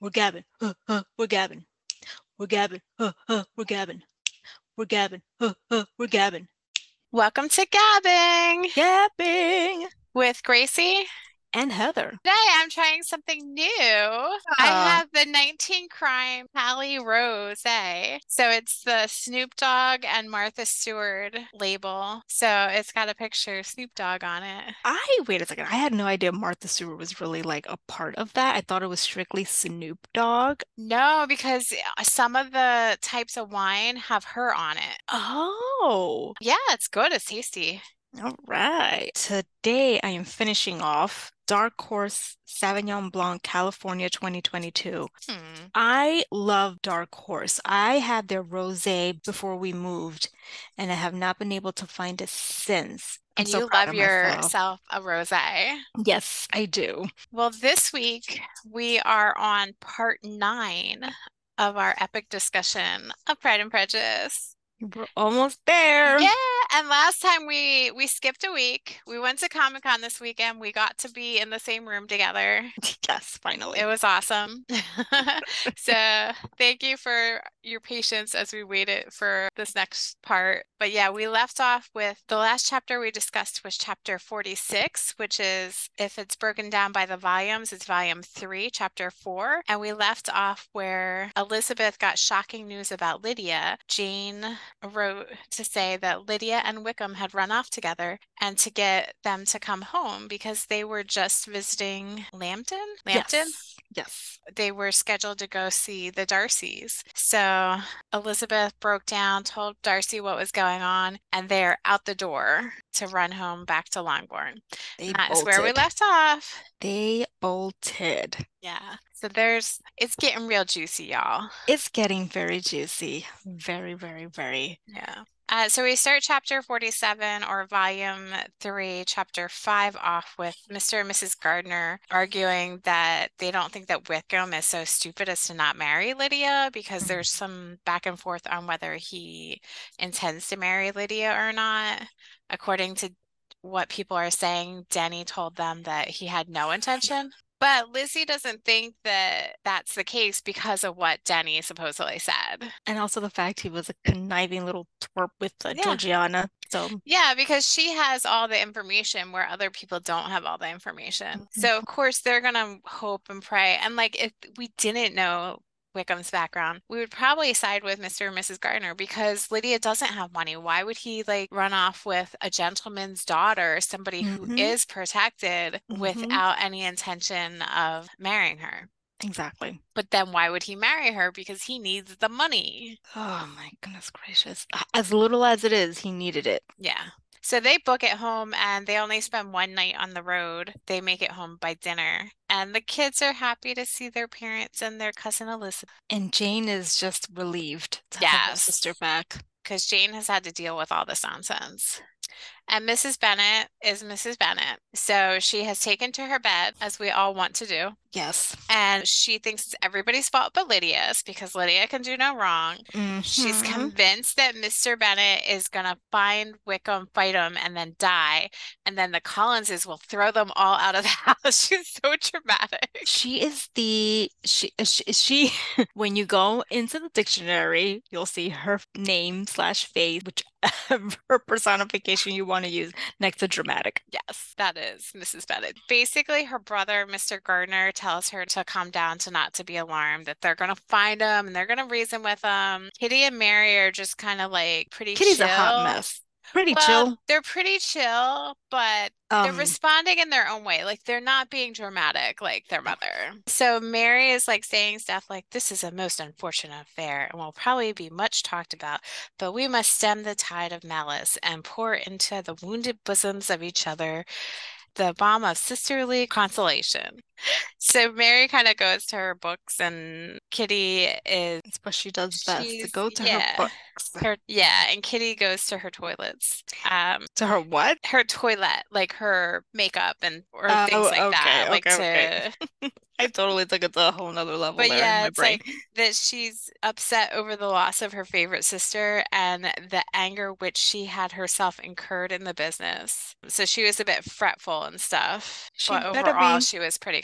we're gabbing. Uh, uh, we're gabbing. We're gabbing. Uh, uh, we're gabbing. We're gabbing. Uh, uh, we're gabbing. Welcome to Gabbing Gabbing. with Greicy. And Heather. Today I'm trying something new. I Ah. have the 19 Crime Cali Rosé. So it's the Snoop Dogg and Martha Stewart label. So it's got a picture of Snoop Dogg on it. I wait a second. I had no idea Martha Stewart was really like a part of that. I thought it was strictly Snoop Dogg. No, because uh, some of the types of wine have her on it. Oh, Yeah, it's good. It's tasty. All right. Today I am finishing off Dark Horse Sauvignon Blanc California 2022. Hmm. I love Dark Horse. I had their rosé before we moved, and I have not been able to find it since. I'm And so you love yourself a rosé. Yes, I do. Well, this week we are on part nine of our epic discussion of Pride and Prejudice. We're almost there. Yeah, and last time we we skipped a week. We went to Comic-Con this weekend. We got to be in the same room together. Yes, finally. It was awesome. So, thank you for your patience as we waited for this next part. But yeah, we left off with the last chapter we discussed was chapter 46, which is if it's broken down by the volumes, it's volume 3, chapter 4. And we left off where Elizabeth got shocking news about Lydia. Jane wrote to say that Lydia and Wickham had run off together and to get them to come home because they were just visiting Lambton. Lambton? Yes. Yes. they were scheduled to go see the Darcys. So Elizabeth broke down, told Darcy what was going on, and they're out the door to run home back to Longbourn. They That is where we left off. They bolted. Yeah. So there's, it's getting real juicy, y'all. It's getting very juicy. Very, very, very. Yeah. Uh, so we start chapter 47 or volume 3, chapter 5 off with Mr. and Mrs. Gardiner arguing that they don't think that Wickham is so stupid as to not marry Lydia because there's some back and forth on whether he intends to marry Lydia or not. According to what people are saying, Denny told them that he had no intention. But Lizzie doesn't think that that's the case because of what Denny supposedly said. And also the fact he was a conniving little twerp with uh, Yeah. Georgiana. So Yeah, because she has all the information where other people don't have all the information. Mhm. So of course they're gonna hope and pray. And like if we didn't know Wickham's background, we would probably side with Mr. and Mrs. Gardiner because Lydia doesn't have money. Why would he like run off with a gentleman's daughter, somebody who Mhm. is protected Mhm. without any intention of marrying her? exactly. But then why would he marry her? Because he needs the money. Oh my goodness gracious. As little as it is, he needed it. Yeah. So they book it home and they only spend one night on the road. They make it home by dinner. And the kids are happy to see their parents and their cousin Elizabeth And Jane is just relieved to have her sister back. because Jane has had to deal with all this nonsense. And Mrs. Bennet is Mrs. Bennet. So she has taken to her bed, as we all want to do. Yes. And she thinks it's everybody's fault but Lydia's because Lydia can do no wrong. She's Mhm. convinced that Mr. Bennet is going to find Wickham, fight him, and then die. And then the Collinses will throw them all out of the house. She's so dramatic. She is the she she, she when you go into the dictionary, you'll see her name slash face, which her personification you want to use next to dramatic. Yes, that is Mrs. Bennet. Basically, her brother, Mr. Gardiner, tells her to calm down, to not to be alarmed, that they're going to find him and they're going to reason with him. Kitty and Mary are just kind of like pretty Kitty's a hot mess. Pretty Well, chill. they're pretty chill, but they're Um, responding in their own way. Like they're not being dramatic like their mother. So Mary is like saying stuff like, This is a most unfortunate affair and will probably be much talked about, but we must stem the tide of malice and pour into the wounded bosoms of each other the balm of sisterly consolation. So Mary kind of goes to her books and Kitty is what she does best to go to yeah. her books. her yeah, and Kitty goes to her toilets. Um To her what? her toilet, like her makeup and or Oh, things like that, okay, like okay, to I totally took it to a whole nother level But yeah, in my it's brain. like that she's upset over the loss of her favorite sister and the anger which she had herself incurred in the business. So she was a bit fretful and stuff, She but overall be. she was pretty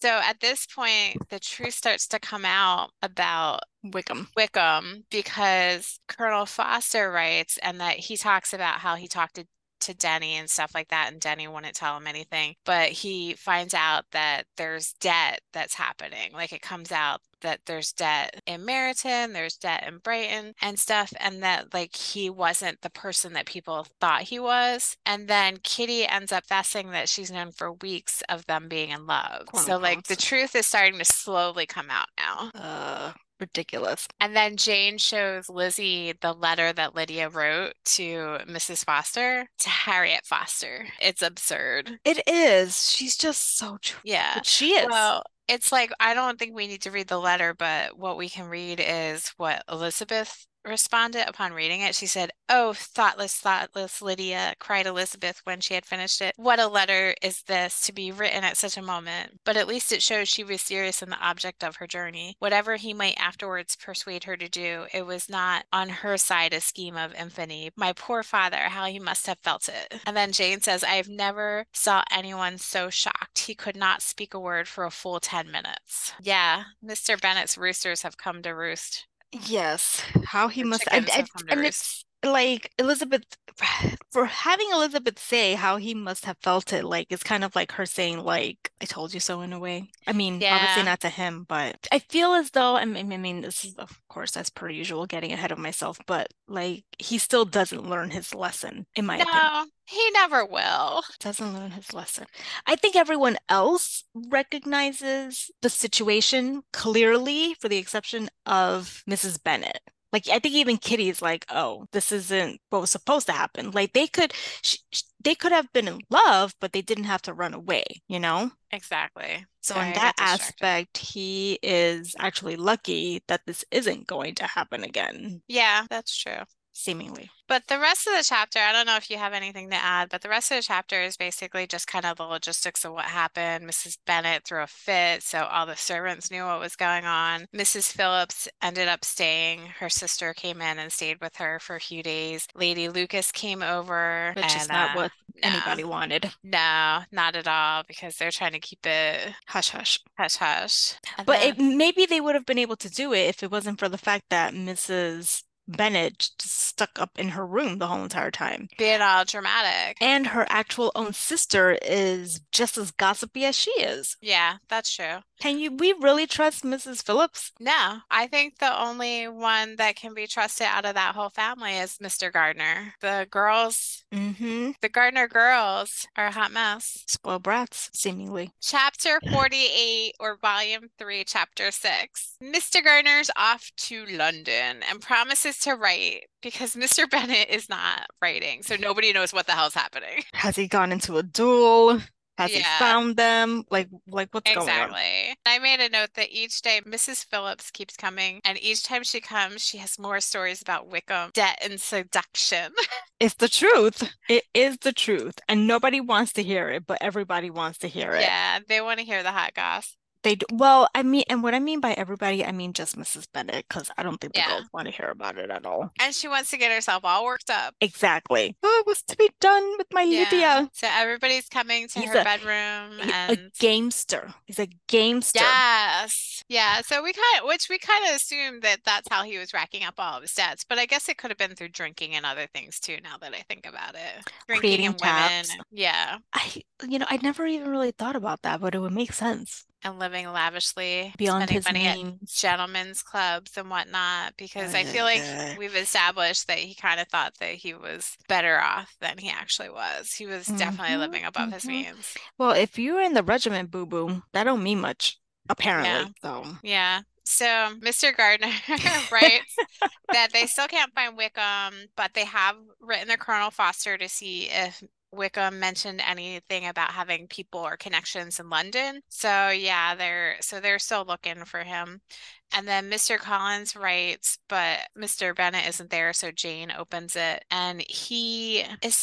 So at this point, the truth starts to come out about Wickham. Wickham because Colonel Forster writes, and that he talks about how he talked to to Denny and stuff like that, and Denny wouldn't tell him anything. But he finds out that there's debt that's happening. Like it comes out that there's debt in Meryton, there's debt in Brighton and stuff, and that like he wasn't the person that people thought he was. And then Kitty ends up fessing that she's known for weeks of them being in love. Quote so like the truth is starting to slowly come out now. Uh, ridiculous. And then Jane shows Lizzie the letter that Lydia wrote to Mrs. Forster to Harriet Forster. It's absurd. It is. She's just so true. Yeah. But she is. Well, it's like I don't think we need to read the letter, but what we can read is what Elizabeth responded upon reading it. She said, Oh, thoughtless, thoughtless Lydia, cried Elizabeth when she had finished it. What a letter is this to be written at such a moment? But at least it shows she was serious in the object of her journey. Whatever he might afterwards persuade her to do, it was not on her side a scheme of infamy. My poor father, how he must have felt it. And then Jane says, I have never saw anyone so shocked. He could not speak a word for a full 10 minutes. Yeah, Mr. Bennet's roosters have come to roost. Yes, how he must, and, chickens and, and it's like Elizabeth, for having Elizabeth say how he must have felt it, like it's kind of like her saying, like, I told you so in a way. I mean, obviously not to him, but I feel as though, I mean, I mean, this is, of course, as per usual, getting ahead of myself, but like he still doesn't learn his lesson, in my opinion. No, he never will. Doesn't learn his lesson. I think everyone else recognizes the situation clearly, for the exception of Mrs. Bennet. Like I think even Kitty's like, "Oh, this isn't what was supposed to happen." Like they could, sh they could have been in love, but they didn't have to run away, you know? Exactly. So Sorry, in that aspect, he is actually lucky that this isn't going to happen again, Yeah, that's true. Seemingly. But the rest of the chapter, I don't know if you have anything to add, but the rest of the chapter is basically just kind of the logistics of what happened. Mrs. Bennet threw a fit, so all the servants knew what was going on. Mrs. Phillips ended up staying. Her sister came in and stayed with her for a few days. Lady Lucas came over, Which is not uh, what no. anybody wanted. No, not at all, because they're trying to keep it Hush, hush. hush hush. And But then- it, maybe they would have been able to do it if it wasn't for the fact that Mrs. Bennet just stuck up in her room the whole entire time. being all dramatic. And her actual own sister is just as gossipy as she is. Yeah, that's true. Can you we really trust Mrs. Phillips? No, I think the only one that can be trusted out of that whole family is Mr. Gardiner. The girls, Mm-hmm. the Gardiner girls are a hot mess. Spoiled brats, seemingly. Chapter 48 or volume 3, chapter 6. Mr. Gardiner's off to London and promises to write because Mr. Bennet is not writing, so nobody knows what the hell's happening. Has he gone into a duel? Has he found them? Like like what's going on? Exactly. I made a note that each day Mrs. Phillips keeps coming, and each time she comes, she has more stories about Wickham, debt, and seduction. It's the truth. It is the truth. And nobody wants to hear it, but everybody wants to hear it. Yeah, they want to hear the hot goss. They do. Well, I mean, and what I mean by everybody, I mean just Mrs. Bennet, because I don't think the Yeah. girls want to hear about it at all. And she wants to get herself all worked up. Exactly. Oh, what's to be done with my Yeah. Lydia? So everybody's coming to He's her a- bedroom He- a gamester. He's a gamester. yes. Yeah, so we kind of which we kind of assumed that that's how he was racking up all of his debts, but I guess it could have been through drinking and other things too now that I think about it. Drinking Creating and women. tabs. Yeah, I, you know, I never even really thought about that, but it would make sense and living lavishly, beyond spending his money at gentlemen's clubs and whatnot because I feel like we've established that he kind of thought that he was better off than he actually was. He was definitely Mhm, living above his mhm. means. Well, if you're in the regiment, boo boo, that don't mean much, apparently. So, Yeah. So Mr. Gardiner writes that they still can't find Wickham, but they have written to Colonel Forster to see if Wickham mentioned anything about having people or connections in London. So yeah, they're so they're still looking for him. And then Mr. Collins writes, but Mr. Bennet isn't there, so Jane opens it and he is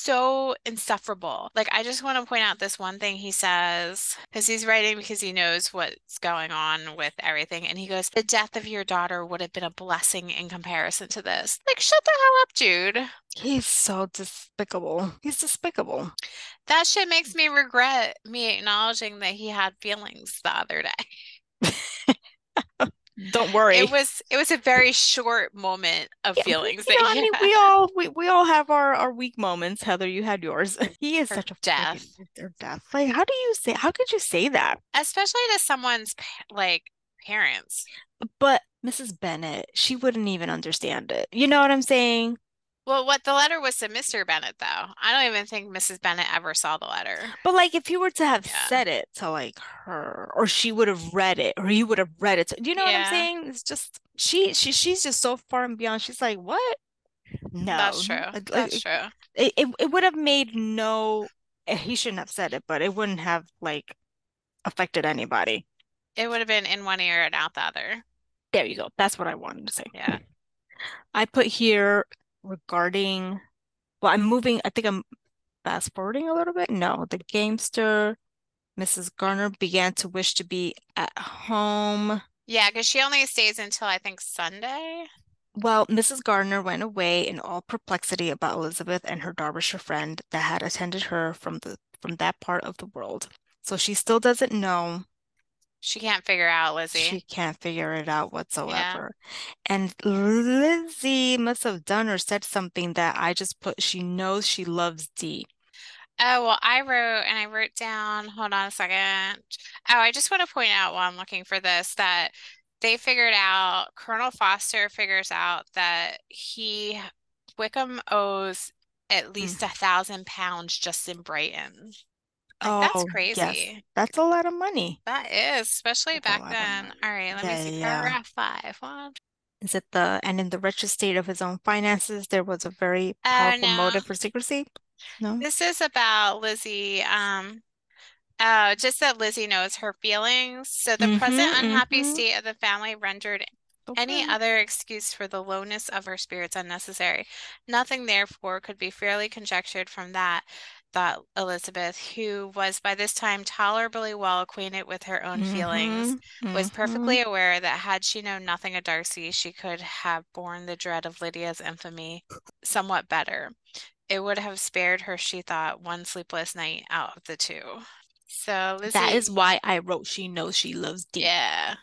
so insufferable. Like, I just want to point out this one thing he says, because he's writing because he knows what's going on with everything. And he goes, The death of your daughter would have been a blessing in comparison to this. Like, shut the hell up, Jude. He's so despicable. He's despicable. That shit makes me regret me acknowledging that he had feelings the other day. Don't worry. It was it was a very short moment of Yeah, feelings you that know, I mean, we all we, we all have our our weak moments. Heather, you had yours. He is such a death. death. Like, how do you say? How could you say that? especially to someone's like parents. But Mrs. Bennet, she wouldn't even understand it. You know what I'm saying? Well, what the letter was to Mr. Bennet, though. I don't even think Mrs. Bennet ever saw the letter. But like, if you were to have Yeah. said it to like her, or she would have read it, or you would have read it. To, do you know what I'm saying? It's just she she she's just so far and beyond. She's like, what? No, That's true. Like, That's true. it, it it would have made no. eh, He shouldn't have said it, but it wouldn't have like affected anybody. It would have been in one ear and out the other. There you go. That's what I wanted to say. Yeah. I put here regarding, well, I'm moving, I think I'm fast forwarding a little bit. No, the gamester, Mrs. Garner began to wish to be at home. Yeah, because she only stays until I think Sunday. Well, Mrs. Gardiner went away in all perplexity about Elizabeth and her Derbyshire friend that had attended her from the from that part of the world. So she still doesn't know. She can't figure out Lizzie. She can't figure it out whatsoever. And Lizzie must have done or said something that I just put, she knows she loves D. Oh, well, I wrote and I wrote down, hold on a second. Oh, I just want to point out while I'm looking for this that they figured out, Colonel Forster figures out that he, Wickham owes at least mm. a thousand pounds just in Brighton. Like, that's Oh, yes. crazy. That's a lot of money. That is, especially That's back then. All right, let Yeah, me see. yeah. Paragraph five. One, Is it the, and in the wretched state of his own finances, there was a very Oh, powerful no. motive for secrecy? No? This is about Lizzie. Um, uh, just that Lizzie knows her feelings. So the present Mhm, unhappy mhm. state of the family rendered any other excuse for the lowness of her spirits unnecessary. Nothing, therefore, could be fairly conjectured from that, thought Elizabeth, who was by this time tolerably well acquainted with her own feelings, Mhm, was mhm. perfectly aware that had she known nothing of Darcy, she could have borne the dread of Lydia's infamy somewhat better. It would have spared her, she thought, one sleepless night out of the two. So That Lizzie, is why I wrote she knows she loves Dee. yeah,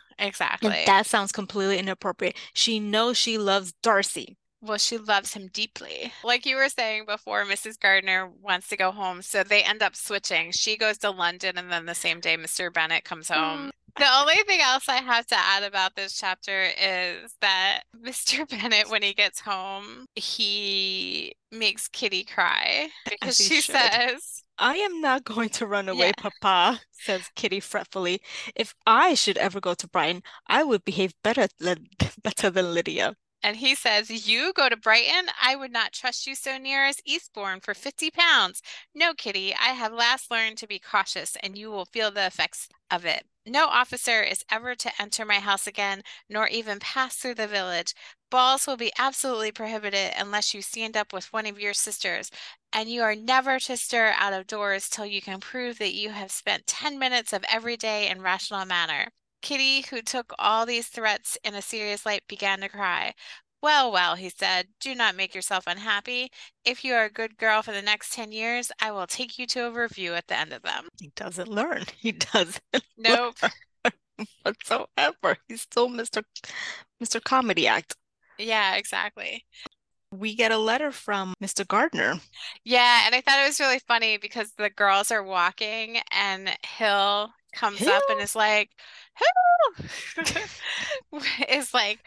And exactly. that sounds completely inappropriate. She knows she loves Darcy. Well, she loves him deeply. Like you were saying before, Mrs. Gardiner wants to go home, so they end up switching. She goes to London, and then the same day, Mr. Bennet comes home. Mm. The only thing else I have to add about this chapter is that Mr. Bennet, when he gets home, he makes Kitty cry because she should. says, I am not going to run away, Yeah. Papa, says Kitty fretfully. If I should ever go to Brighton, I would behave better than better than Lydia. And he says, You go to Brighton? I would not trust you so near as Eastbourne for fifty pounds. No, Kitty, I have last learned to be cautious, and you will feel the effects of it. No officer is ever to enter my house again, nor even pass through the village. Balls will be absolutely prohibited unless you stand up with one of your sisters, and you are never to stir out of doors till you can prove that you have spent ten minutes of every day in rational manner. Kitty, who took all these threats in a serious light, began to cry. Well, well, he said, do not make yourself unhappy. If you are a good girl for the next ten years, I will take you to a review at the end of them. He doesn't learn. He doesn't Nope. whatsoever. He's still Mr. Mr. Comedy Act. Yeah, exactly. We get a letter from Mr. Gardiner. Yeah, and I thought it was really funny because the girls are walking and Hill comes up and is like, is like,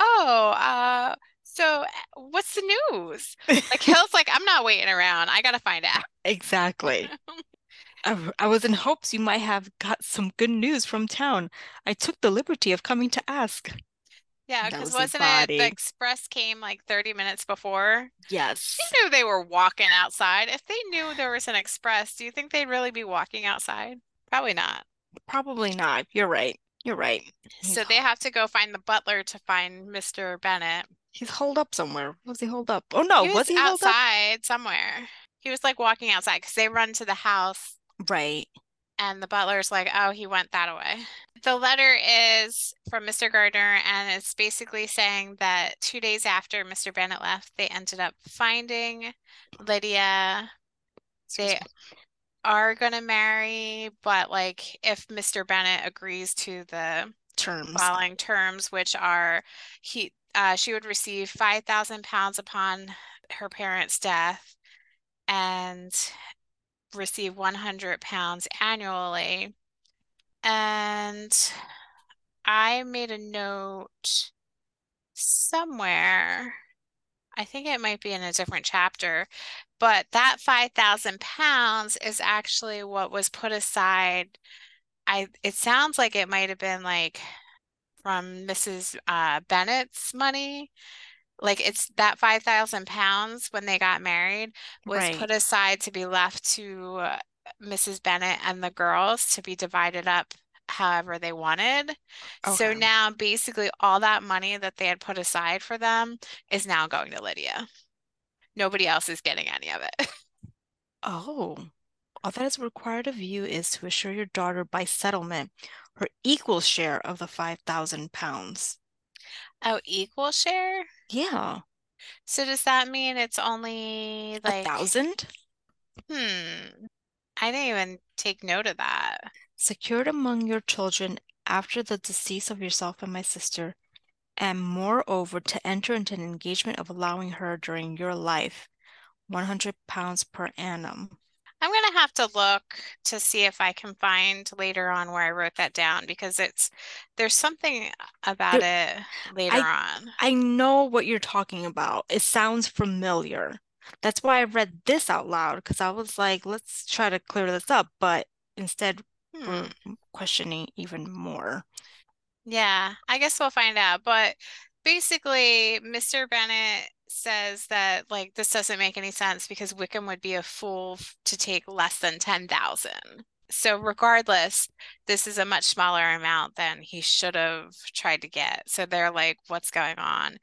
oh, uh, so what's the news? Like Hill's like, I'm not waiting around. I gotta find out. Exactly. I, I was in hopes you might have got some good news from town. I took the liberty of coming to ask. Yeah, because was wasn't it the express came like 30 minutes before? Yes. She knew they were walking outside. If they knew there was an express, do you think they'd really be walking outside? Probably not. Probably not. You're right. You're right. He's, So they have to go find the butler to find Mr. Bennet. he's holed up somewhere. Was he holed up? Oh no, He was was he outside somewhere. he was like walking outside because they run to the house Right. and the butler's like, oh, he went that way. The letter is from Mr. Gardiner, and it's basically saying that two days after Mr. Bennet left, they ended up finding Lydia. They are gonna marry, but like if Mr. Bennet agrees to the Terms. following terms, which are he uh, she would receive five thousand pounds upon her parents' death and receive one hundred pounds annually. And I made a note somewhere. I think it might be in a different chapter, but that 5,000 pounds is actually what was put aside. I it sounds like it might have been like from Mrs. Uh, Bennet's money. Like it's that 5,000 pounds when they got married was Right. put aside to be left to uh, Mrs. Bennet and the girls to be divided up however they wanted. So now basically all that money that they had put aside for them is now going to Lydia. Nobody else is getting any of it. Oh, all that is required of you is to assure your daughter by settlement her equal share of the 5,000 pounds. Oh, equal share? Yeah. So does that mean it's only A like, thousand? hmm, I didn't even take note of that. Secured among your children after the decease of yourself and my sister, and moreover to enter into an engagement of allowing her during your life 100 pounds per annum. I'm gonna have to look to see if I can find later on where I wrote that down because it's there's something about it later on. I know what you're talking about. It sounds familiar. That's why I read this out loud because I was like, let's try to clear this up, but instead Hmm. we're questioning even more. Yeah, I guess we'll find out. But basically, Mr. Bennet says that like this doesn't make any sense because Wickham would be a fool to take less than 10,000. So regardless, this is a much smaller amount than he should have tried to get. So they're like, what's going on?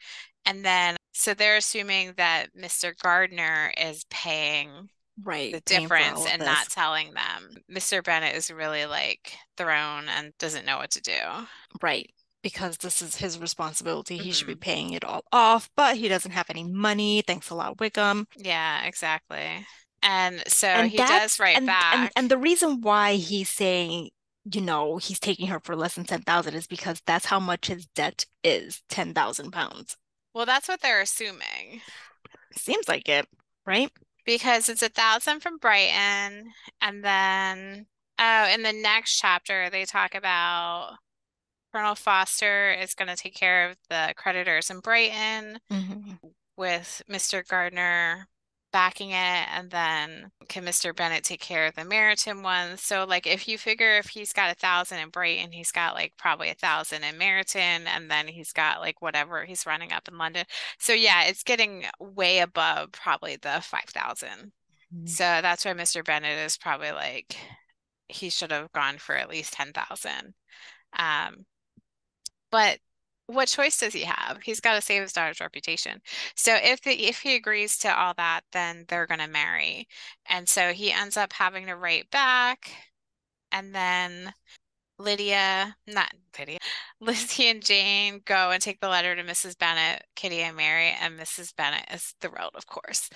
And then so they're assuming that Mr. Gardiner is paying Right, the paying for all difference and not telling them. Mr. Bennet is really like thrown and doesn't know what to do. Right, because this is his responsibility. He should be Mhm. paying it all off, but he doesn't have any money. Thanks a lot, Wickham. Yeah, exactly. And so And he does write and, and back. and the reason why he's saying, you know, he's taking her for less than 10,000 is because that's how much his debt is, 10,000 pounds. Well, that's what they're assuming Seems like it, right? Because it's a thousand from Brighton, and then oh, in the next chapter they talk about Colonel Forster is going to take care of the creditors in Brighton Mhm. with Mr. Gardiner backing it, and then can Mr. Bennet take care of the Meryton ones? So, like, if you figure if he's got a thousand in Brighton, he's got like probably a thousand in Meryton, and then he's got like whatever he's running up in London. So, yeah, it's getting way above probably the 5,000. Mhm. So, that's why Mr. Bennet is probably like, he should have gone for at least 10,000. Um, but what choice does he have? He's got to save his daughter's reputation. So if the, if he agrees to all that, then they're going to marry. And so he ends up having to write back. And then Lydia, not Lydia, Lizzie and Jane go and take the letter to Mrs. Bennet, Kitty and Mary, and Mrs. Bennet is thrilled, of course.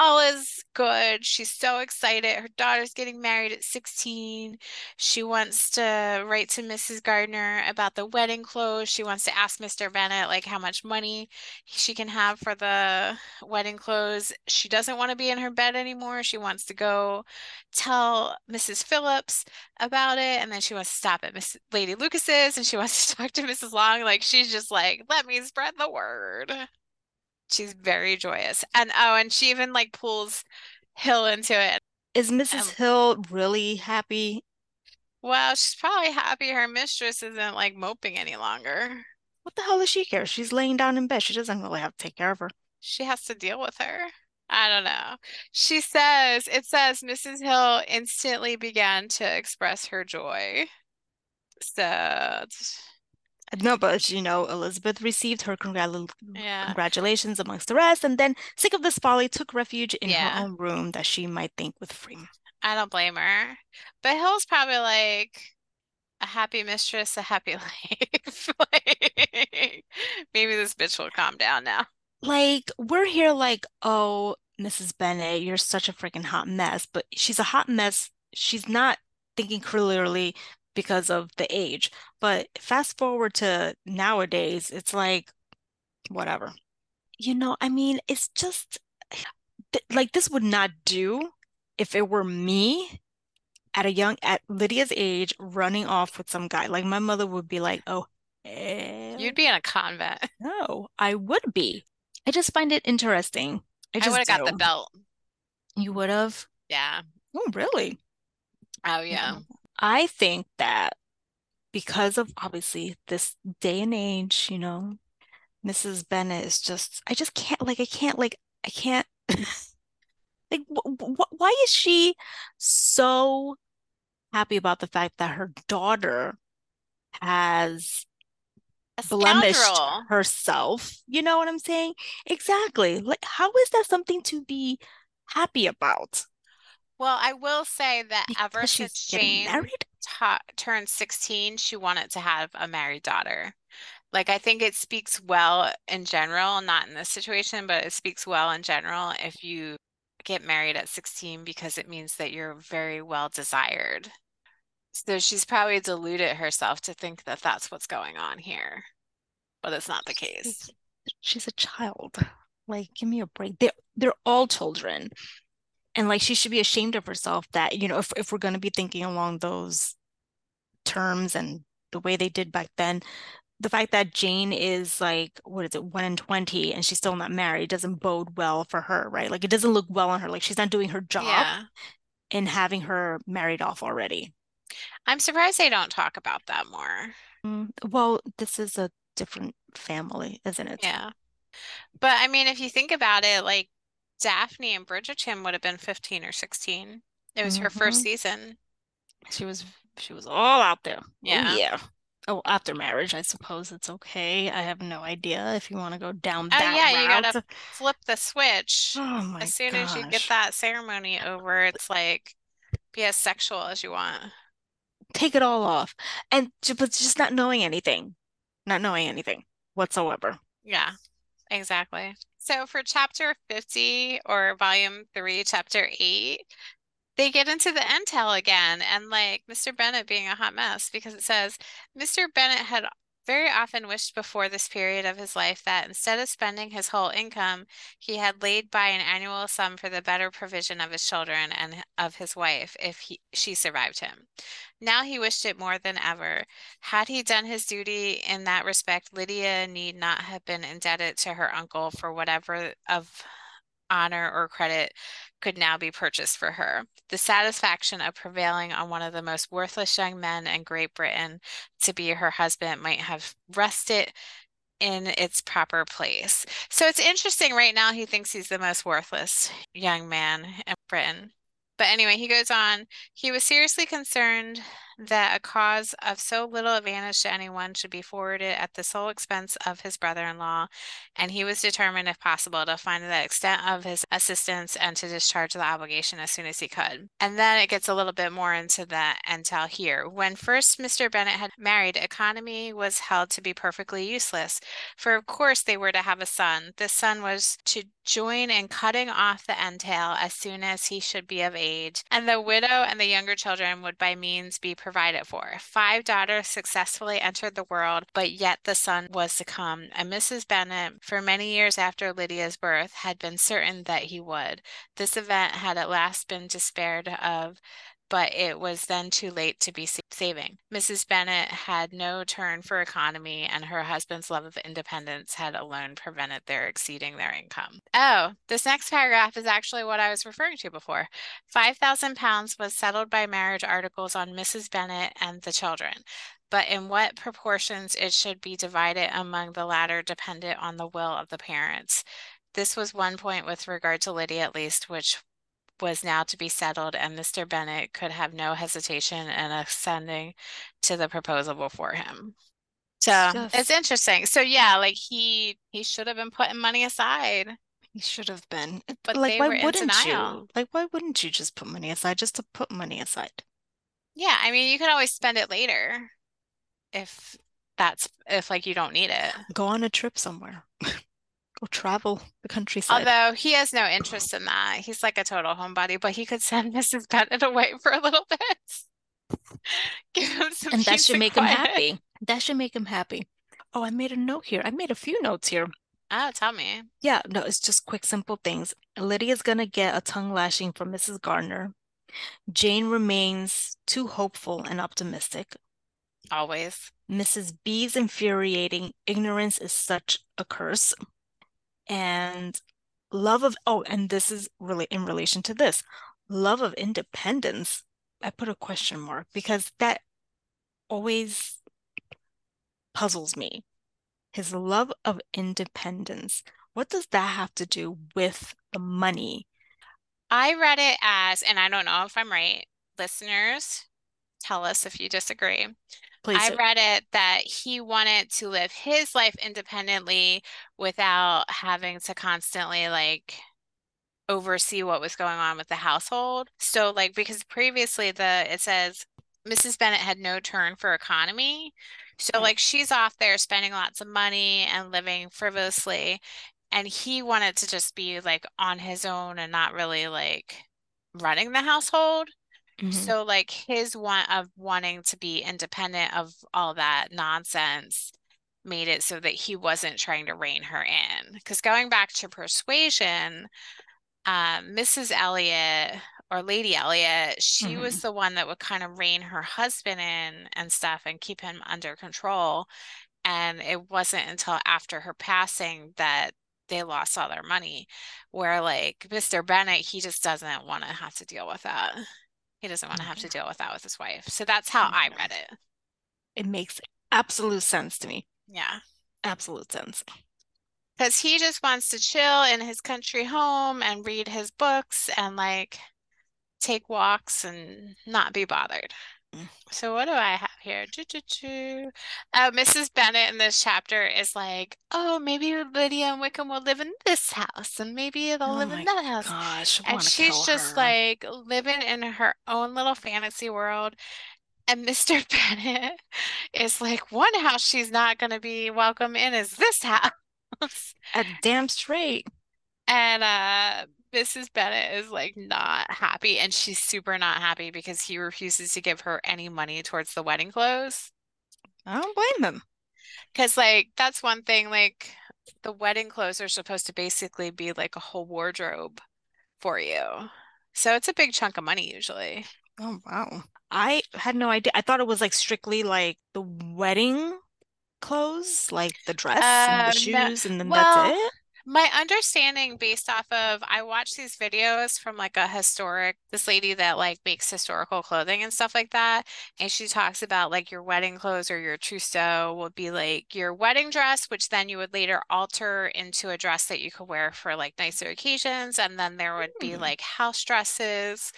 All is good. She's so excited. Her daughter's getting married at 16. She wants to write to Mrs. Gardiner about the wedding clothes. She wants to ask Mr. Bennet like how much money she can have for the wedding clothes. She doesn't want to be in her bed anymore. She wants to go tell Mrs. Phillips about it, and then she wants to stop at Miss Lady Lucas's and she wants to talk to Mrs. Long. Like she's just like, let me spread the word. She's very joyous. And oh, and she even like pulls Hill into it. Is Mrs. Um, Hill really happy? Well, she's probably happy her mistress isn't like moping any longer. What the hell does she care? She's laying down in bed. She doesn't really have to take care of her. She has to deal with her. I don't know. She says, it says Mrs. Hill instantly began to express her joy. So No, but you know, Elizabeth received her congratula- Yeah. congratulations amongst the rest, and then, sick of this folly, took refuge in her own room that she might think with freedom. I don't blame her. But Hill's probably like a happy mistress, a happy life. Like, maybe this bitch will calm down now. Like, we're here like, oh, Mrs. Bennet, you're such a freaking hot mess, but she's a hot mess. She's not thinking clearly because of the age. But fast forward to nowadays, it's like, whatever. You know, I mean, it's just th- like this would not do if it were me at a young at Lydia's age running off with some guy. Like my mother would be like, "Oh, hell You'd be in a convent. no, I would be." I just find it interesting. I I would have got the belt. You would have? Yeah. Oh, really? Oh, yeah. I think that because of obviously this day and age, you know, Mrs. Bennet is just, I just can't, like, I can't, like, I can't, like, wh wh why is she so happy about the fact that her daughter has blemished herself? You know what I'm saying? Exactly. Like, how is that something to be happy about? Well, I will say that ever since she's Jane ta turned 16, she wanted to have a married daughter. Like, I think it speaks well in general, not in this situation, but it speaks well in general if you get married at 16 because it means that you're very well desired. So she's probably deluded herself to think that that's what's going on here, but it's not the case. She's a child. Like, give me a break. They're they're all children. And like she should be ashamed of herself that, you know, if if we're gonna be thinking along those terms and the way they did back then, the fact that Jane is like, what is it, one in 20 and she's still not married doesn't bode well for her, right? Like it doesn't look well on her. Like she's not doing her job Yeah. in having her married off already. I'm surprised they don't talk about that more. Mm, well, this is a different family, isn't it? Yeah. But I mean, if you think about it, like Daphne and Bridgerton would have been 15 or 16. It was her first Mhm. season. She was she was all out there. Oh Yeah. yeah. Oh, after marriage, I suppose it's okay. I have no idea if you want to go down that. Oh that yeah, you gotta flip the switch. Oh my As soon as you get that ceremony over, it's like be as sexual as you want. Take it all off. And but just not knowing anything. Not knowing anything whatsoever. Yeah, exactly. So for chapter 50 or volume 3, chapter 8, they get into the entail again and like Mr. Bennet being a hot mess because it says Mr. Bennet had very often wished before this period of his life that instead of spending his whole income, he had laid by an annual sum for the better provision of his children and of his wife if he, she survived him. Now he wished it more than ever. Had he done his duty in that respect, Lydia need not have been indebted to her uncle for whatever of honor or credit could now be purchased for her. The satisfaction of prevailing on one of the most worthless young men in Great Britain to be her husband might have rested in its proper place. So it's interesting right now he thinks he's the most worthless young man in Britain. But anyway, he goes on, he was seriously concerned that a cause of so little advantage to anyone should be forwarded at the sole expense of his brother-in-law, and he was determined, if possible, to find the extent of his assistance and to discharge the obligation as soon as he could. And then it gets a little bit more into the entail here. When first Mr. Bennet had married, economy was held to be perfectly useless, for of course they were to have a son. This son was to join in cutting off the entail as soon as he should be of age, and the widow and the younger children would by means be provided for. Five daughters successfully entered the world, but yet the son was to come, and Mrs. Bennet, for many years after Lydia's birth, had been certain that he would. This event had at last been despaired of, but it was then too late to be saving. Mrs. Bennet had no turn for economy, and her husband's love of independence had alone prevented their exceeding their income. Oh, this next paragraph is actually what I was referring to before. Five thousand pounds was settled by marriage articles on Mrs. Bennet and the children, but in what proportions it should be divided among the latter depended on the will of the parents. This was one point with regard to Lydia at least, which was now to be settled, and Mr. Bennet could have no hesitation in ascending to the proposal before him. So just, it's interesting. So yeah, like he he should have been putting money aside, he should have been. But Like, they why were wouldn't you? Like, why wouldn't you just put money aside just to put money aside? Yeah, I mean, you could always spend it later if that's if like you don't need it. Go on a trip somewhere. Go travel the countryside. Although he has no interest in that. He's like a total homebody, but he could send Mrs. Bennet away for a little bit. Give him some and that should and make him happy. That should make him happy. Oh, I made a note here. I made a few notes here. Oh, tell me. Yeah, no, it's just quick, simple things. Lydia's gonna get a tongue lashing from Mrs. Gardiner. Jane remains too hopeful and optimistic. Always. Mrs. B's infuriating ignorance is such a curse. And love of, oh, and this is really in relation to this love of independence. I put a question mark because that always puzzles me. His love of independence. What does that have to do with the money? I read it as, and I don't know if I'm right. Listeners, tell us if you disagree. Please I read it that he wanted to live his life independently without having to constantly like oversee what was going on with the household. So like because previously the it says Mrs. Bennet had no turn for economy. So Right. like she's off there spending lots of money and living frivolously and he wanted to just be like on his own and not really like running the household. Mhm. So like his want of wanting to be independent of all that nonsense made it so that he wasn't trying to rein her in. Because going back to persuasion, um, Mrs. Elliot or Lady Elliot, she Mhm. was the one that would kind of rein her husband in and stuff and keep him under control. And it wasn't until after her passing that they lost all their money. Where like Mr. Bennet, he just doesn't want to have to deal with that. He doesn't want to have to deal with that with his wife. So that's how I read it. It makes absolute sense to me. Yeah. Absolute sense. Because he just wants to chill in his country home and read his books and like take walks and not be bothered. So what do I have here? Uh, Mrs. Bennet in this chapter is like, oh, maybe Lydia and Wickham will live in this house, and maybe they'll Oh live in that house. gosh, And she's just her. like living in her own little fantasy world. And Mr. Bennet is like, one house she's not going to be welcome in is this house. A damn straight. And uh Mrs. Bennet is like not happy and she's super not happy because he refuses to give her any money towards the wedding clothes. I don't blame him. Because like that's one thing, like the wedding clothes are supposed to basically be like a whole wardrobe for you. So it's a big chunk of money usually. Oh wow. I had no idea. I thought it was like strictly like the wedding clothes, like the dress and the no- shoes, and then well, that's it. My understanding based off of I watch these videos from like a historic this lady that like makes historical clothing and stuff like that and she talks about like your wedding clothes or your trousseau would be like your wedding dress which then you would later alter into a dress that you could wear for like nicer occasions and then there would be Hmm. like house dresses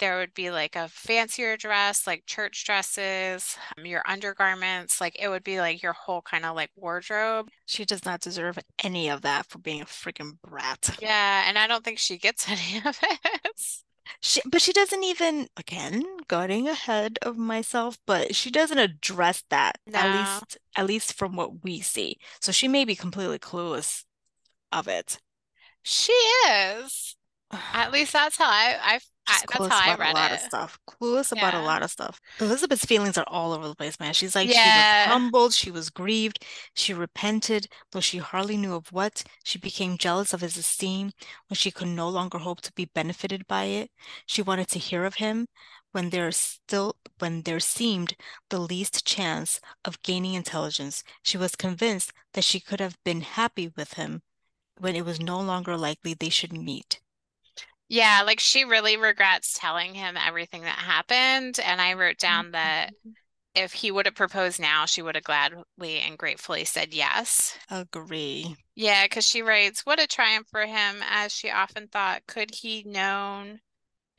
there would be like a fancier dress like church dresses um, your undergarments like it would be like your whole kind of like wardrobe She does not deserve any of that for being a freaking brat. Yeah, and I don't think she gets any of it. She, but she doesn't even, again, getting ahead of myself, but she doesn't address that, at least, at least from what we see. So she may be completely clueless of it. She is. At least that's how I, I, I She's that's clueless I about a lot of stuff. Clueless about a lot of stuff. Elizabeth's feelings are all over the place, man. She's like, she was humbled, she was grieved, she repented, though she hardly knew of what. She became jealous of his esteem when she could no longer hope to be benefited by it. She wanted to hear of him when there still when there seemed the least chance of gaining intelligence. She was convinced that she could have been happy with him when it was no longer likely they should meet. Yeah, like she really regrets telling him everything that happened. And I wrote down Mm-hmm. that if he would have proposed now, she would have gladly and gratefully said yes. Agree. Yeah, because she writes, What a triumph for him, as she often thought, could he known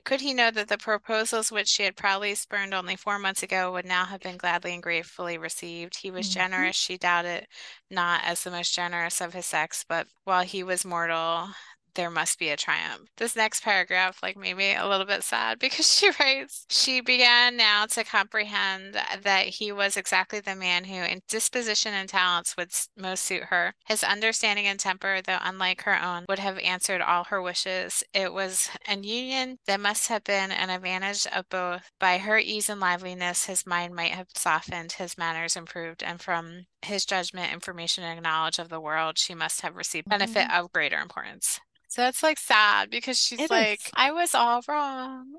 Could he know that the proposals which she had proudly spurned only four months ago would now have been gladly and gratefully received? He was Mhm. generous, she doubted not as the most generous of his sex, but while he was mortal, there must be a triumph. This next paragraph like made me a little bit sad because she writes, she began now to comprehend that he was exactly the man who in disposition and talents would most suit her. His understanding and temper, though unlike her own, would have answered all her wishes. It was an union that must have been an advantage of both. By her ease and liveliness, his mind might have softened, his manners improved, and from his judgment, information, and knowledge of the world, she must have received benefit Mhm. of greater importance. So it's like sad because she's It like, is. I was all wrong.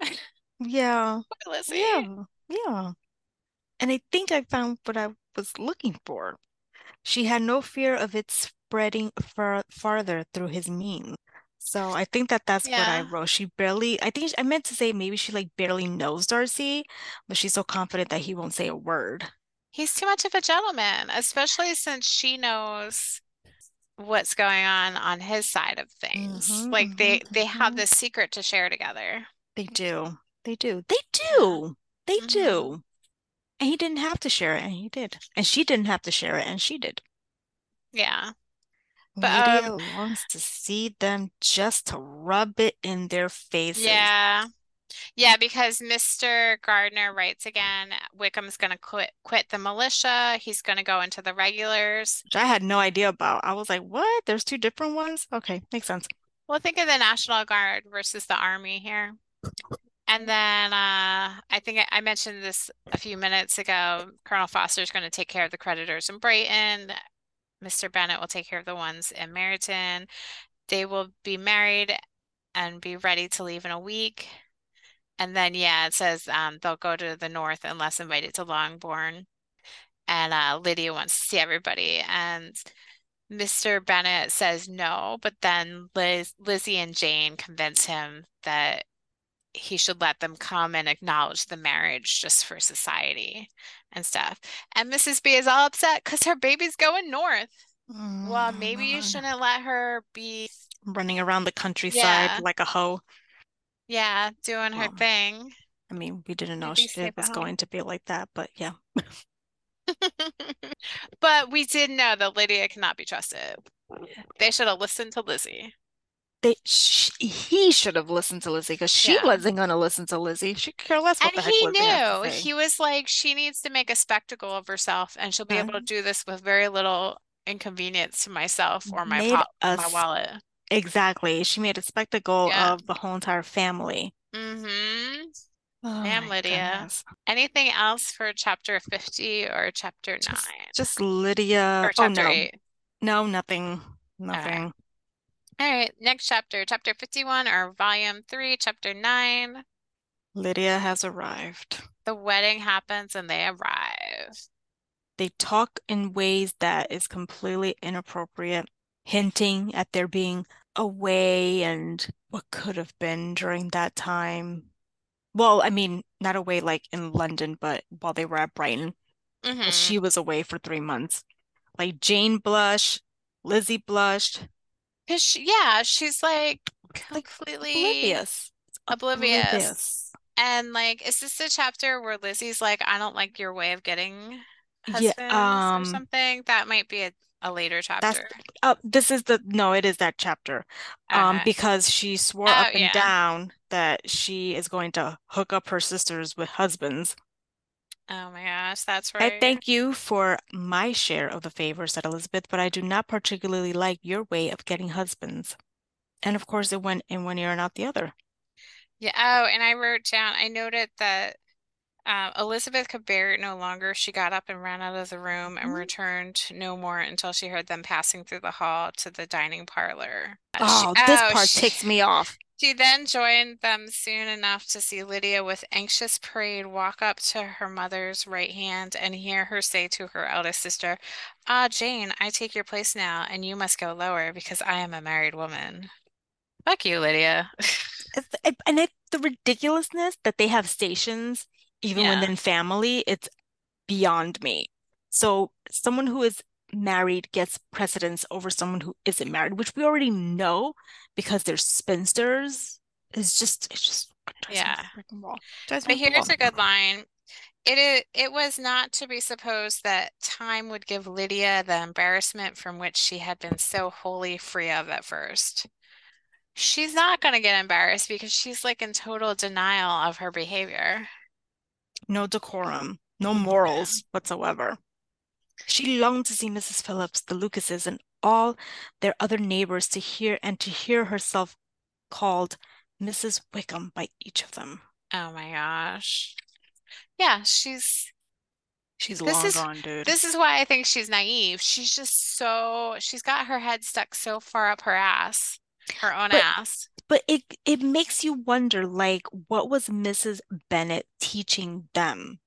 Yeah. Poor Lizzie. Yeah. Yeah. And I think I found what I was looking for. She had no fear of it spreading far farther through his means. So I think that that's what I wrote. She barely, I think I meant to say maybe she like barely knows Darcy, but she's so confident that he won't say a word. He's too much of a gentleman, especially since she knows what's going on on his side of things. hmm Like they they have hmm this secret to share together. They do. They do. They do. They hmm do. And he didn't have to share it, and he did. And she didn't have to share it, and she did. Yeah. But Lydia um longs to see them just to rub it in their faces. yeah. Yeah, because Mr. Gardiner writes again, Wickham's gonna quit quit the militia. He's gonna go into the regulars. Which I had no idea about. I was like, what? There's two different ones? Okay, makes sense. Well, think of the National Guard versus the Army here. And then uh, I think I, I mentioned this a few minutes ago. Colonel Forster's going to take care of the creditors in Brighton. Mr. Bennet will take care of the ones in Meryton. They will be married and be ready to leave in a week. And then, yeah, it says um, they'll go to the north unless invited to Longbourn. And uh, Lydia wants to see everybody. And Mr. Bennet says no, but then Liz, Lizzie and Jane convince him that he should let them come and acknowledge the marriage just for society and stuff. And Mrs. B is all upset because her baby's going north. Well, Oh, maybe you shouldn't let her be, Running around the countryside Yeah. like a hoe. Yeah, doing her Well, thing. I mean, we didn't know Maybe she, it was going to be like that, but yeah. But we did know that Lydia cannot be trusted. They should have listened to Lizzie. They sh he should have listened to Lizzie because she Yeah. wasn't going to listen to Lizzie. She could care less what And he Lizzie has to knew. He was like, she needs to make a spectacle of herself, and she'll be uh-huh. able to do this with very little inconvenience to myself or my Made po a my wallet. Exactly. She made a spectacle Yeah. of the whole entire family. Mm-hmm. Oh Damn, Lydia. goodness. Anything else for chapter 50 or chapter Just 9? just Lydia. Or Oh no. 8? No, nothing. Nothing. All right, next chapter, chapter 51 or volume 3, chapter 9. Lydia has arrived. The wedding happens and they arrive. They talk in ways that is completely inappropriate, hinting at there being away and what could have been during that time. Well, I mean, not away like in London, but while they were at Brighton. hmm She was away for three months. Like Jane blushed, Lizzie blushed, Cause she, yeah, she's like like completely oblivious. Oblivious. oblivious. And like, is this the chapter where Lizzie's like, I don't like your way of getting Yeah, husbands or um, something? That might be a, a later that's chapter. uh, this is the no, it is that chapter. Um, Okay. because she swore Oh, up and yeah. down that she is going to hook up her sisters with husbands. Oh my gosh, that's right. I thank you for my share of the favors, said Elizabeth, but I do not particularly like your way of getting husbands. And of course, it went in one ear and out the other. Yeah. Oh, and I wrote down, I noted that um, Elizabeth could bear it no longer. She got up and ran out of the room and Mhm. returned no more until she heard them passing through the hall to the dining parlor. Uh, she- Oh, this oh, part she- ticks me off. She then joined them soon enough to see Lydia with anxious parade walk up to her mother's right hand and hear her say to her eldest sister, Ah, Jane, I take your place now, and you must go lower because I am a married woman. Fuck you, Lydia. And it, the ridiculousness that they have stations even Yeah. within family, it's beyond me. So someone who is married gets precedence over someone who isn't married, which we already know because they're spinsters. Is just it's just Yeah. But here's a good line. It is, it was not to be supposed that time would give Lydia the embarrassment from which she had been so wholly free of at first. She's not going to get embarrassed because she's like in total denial of her behavior. No decorum, no morals whatsoever. She longed to see Mrs. Phillips, the Lucases, and all their other neighbors to hear and to hear herself called Mrs. Wickham by each of them. Oh my gosh. Yeah, she's she's long is, gone, dude. This is why I think she's naive. She's just so she's got her head stuck so far up her ass, her own but, ass. But it it makes you wonder, like, what was Mrs. Bennet teaching them?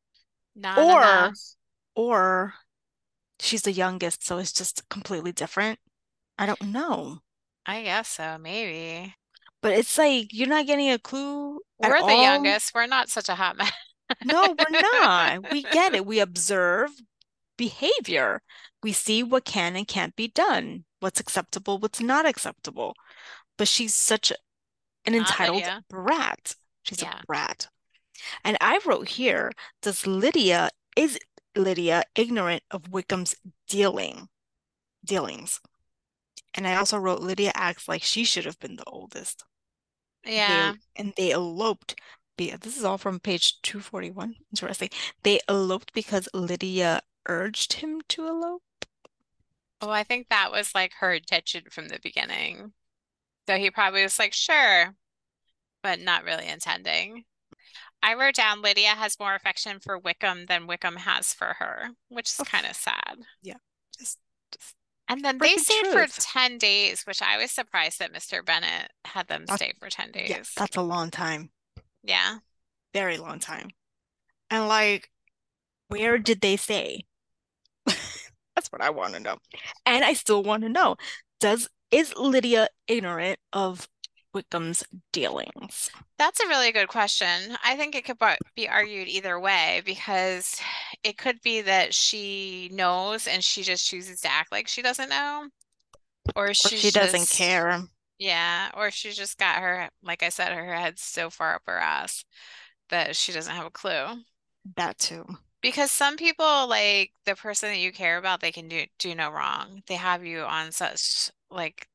Not or or she's the youngest, so it's just completely different. I don't know. I guess so, maybe. But it's like you're not getting a clue. We're the all. youngest. We're not such a hot mess. no, we're not. We get it. We observe behavior. We see what can and can't be done, what's acceptable, what's not acceptable. But she's such an not entitled brat. She's yeah. a brat. And I wrote here, does Lydia is Lydia ignorant of Wickham's dealing dealings? And I also wrote Lydia acts like she should have been the oldest. Yeah. They, and they eloped. This is all from page 241. Interesting. They eloped because Lydia urged him to elope. Oh, I think that was like her intention from the beginning. So he probably was like, sure, but not really intending. I wrote down Lydia has more affection for Wickham than Wickham has for her, which is kind of sad. Yeah. Just, just and then they stayed truth. for 10 days, which I was surprised that Mr. Bennet had them that's, stay for 10 days. Yeah, that's a long time. Yeah. Very long time. And like, where did they stay? that's what I want to know. And I still want to know, does is Lydia ignorant of Wickham's dealings? That's a really good question. I think it could be argued either way because it could be that she knows and she just chooses to act like she doesn't know, or, or she doesn't care. Yeah, or she's just got her, like I said, her head so far up her ass that she doesn't have a clue. That too. Because some people, like the person that you care about, they can do do no wrong. They have you on such like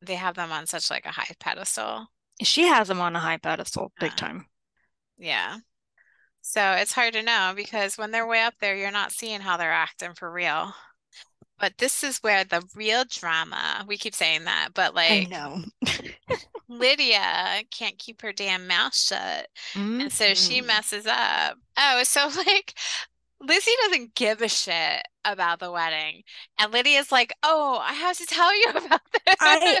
they have them on such like a high pedestal. She has them on a high pedestal, big time. Yeah. So it's hard to know because when they're way up there, you're not seeing how they're acting for real. But this is where the real drama, we keep saying that, but like I know. Lydia can't keep her damn mouth shut. Mm-hmm. And so she mm-hmm. messes up. Oh, so like Lizzie doesn't give a shit about the wedding. And Lydia's like, oh, I have to tell you about this. I,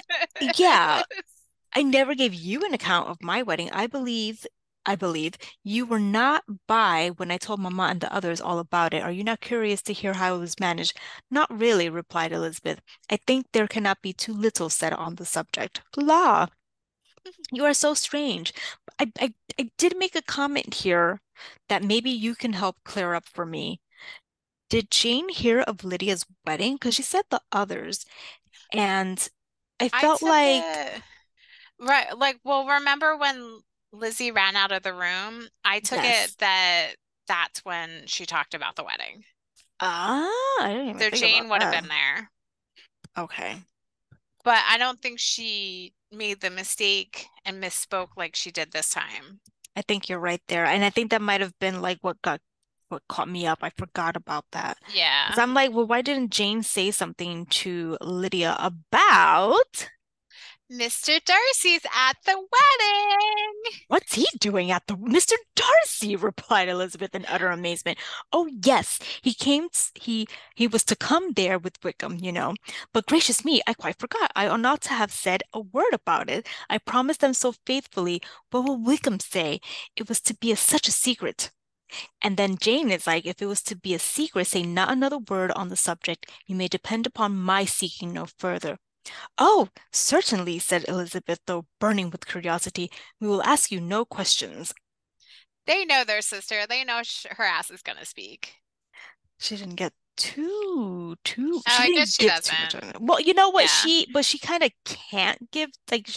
yeah. I never gave you an account of my wedding. I believe, I believe you were not by when I told Mama and the others all about it. Are you not curious to hear how it was managed? Not really, replied Elizabeth. I think there cannot be too little said on the subject. La, you are so strange. I, I, I did make a comment here that maybe you can help clear up for me. Did Jane hear of Lydia's wedding? Because she said the others. And I felt I like. It... Right. Like, well, remember when Lizzie ran out of the room? I took yes. it that that's when she talked about the wedding. Ah, I didn't even so Jane would have been there. Okay. But I don't think she made the mistake and misspoke like she did this time. I think you're right there. And I think that might have been like what got what caught me up. I forgot about that. Yeah. I'm like, well, why didn't Jane say something to Lydia about Mr. Darcy's at the wedding. What's he doing at the Mr. Darcy? replied Elizabeth in utter amazement. Oh yes, he came he he was to come there with Wickham, you know. But gracious me, I quite forgot. I ought not to have said a word about it. I promised them so faithfully. What will Wickham say? It was to be a, such a secret. And then Jane is like, if it was to be a secret, say not another word on the subject. You may depend upon my seeking no further. Oh, certainly, said Elizabeth, though burning with curiosity. We will ask you no questions. They know their sister. They know sh- her ass is going to speak. She didn't get too too. Oh, I guess she doesn't. Well, you know what? Yeah. She but she kind of can't give like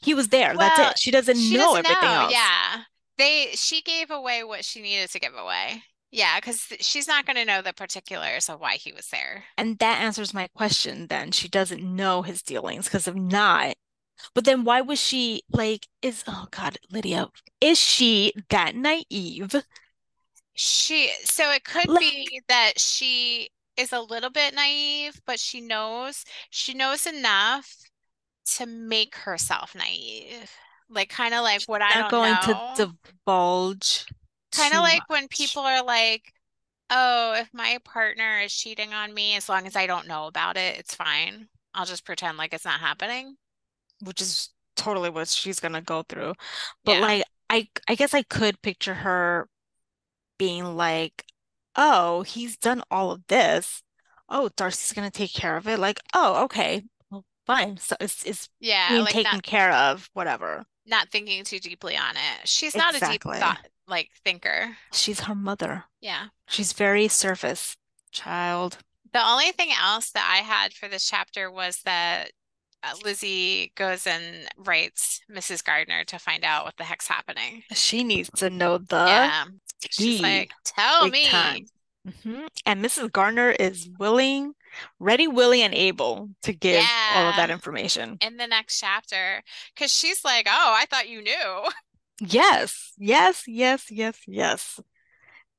He was there. That's it. She doesn't she know doesn't everything know. else. Yeah. They she gave away what she needed to give away. Yeah, because she's not going to know the particulars of why he was there. And that answers my question then. She doesn't know his dealings because if not, but then why was she like, is, oh God, Lydia, is she that naive? She, so it could Like, be that she is a little bit naive, but she knows she knows enough to make herself naive. Like kind of like what I not going to divulge Kind of like when people are like, "Oh, if my partner is cheating on me, as long as I don't know about it, it's fine. I'll just pretend like it's not happening." which is totally what she's gonna go through. But Yeah. like, I, I guess I could picture her being like, oh, he's done all of this. Oh, Darcy's gonna take care of it. Like, oh, okay, well, fine. So it's it's Yeah, being like taken not care of, whatever. not thinking too deeply on it. She's not a deep Exactly. thought like thinker. She's her mother. Yeah. She's very surface child. The only thing else that I had for this chapter was that uh, Lizzie goes and writes Mrs. Gardiner to find out what the heck's happening. She needs to know the Yeah. She's like, tell big me. time. hmm And Mrs. Gardiner is willing, ready, willing, and able to give all of that information. In the next chapter. Because she's like, oh, I thought you knew. Yes, yes, yes, yes, yes.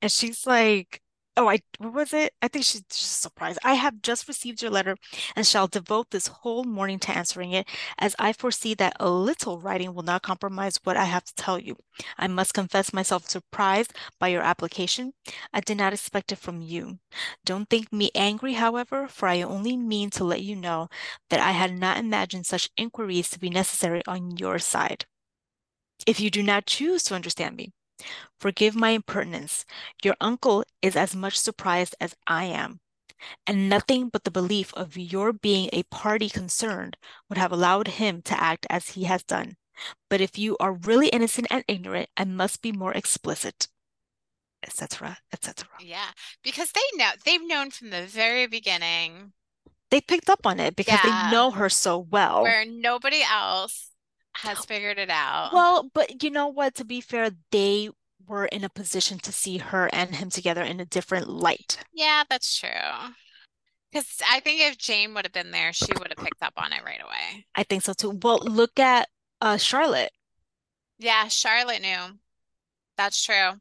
And she's like, oh, I, what was it? I think she's just surprised. I have just received your letter and shall devote this whole morning to answering it, as I foresee that a little writing will not compromise what I have to tell you. I must confess myself surprised by your application. I did not expect it from you. Don't think me angry, however, for I only mean to let you know that I had not imagined such inquiries to be necessary on your side. If you do not choose to understand me, Forgive my impertinence. Your uncle is as much surprised as I am, and nothing but the belief of your being a party concerned would have allowed him to act as he has done. But if you are really innocent and ignorant, I must be more explicit, etc., etc. Yeah. Because they know, they've known from the very beginning. They picked up on it because they know her so well. Where nobody else has figured it out. Well, but you know what? To be fair, they were in a position to see her and him together in a different light. Yeah, that's true. Because I think if Jane would have been there, she would have picked up on it right away. I think so too. Well, look at uh Charlotte. Yeah, Charlotte knew. That's true.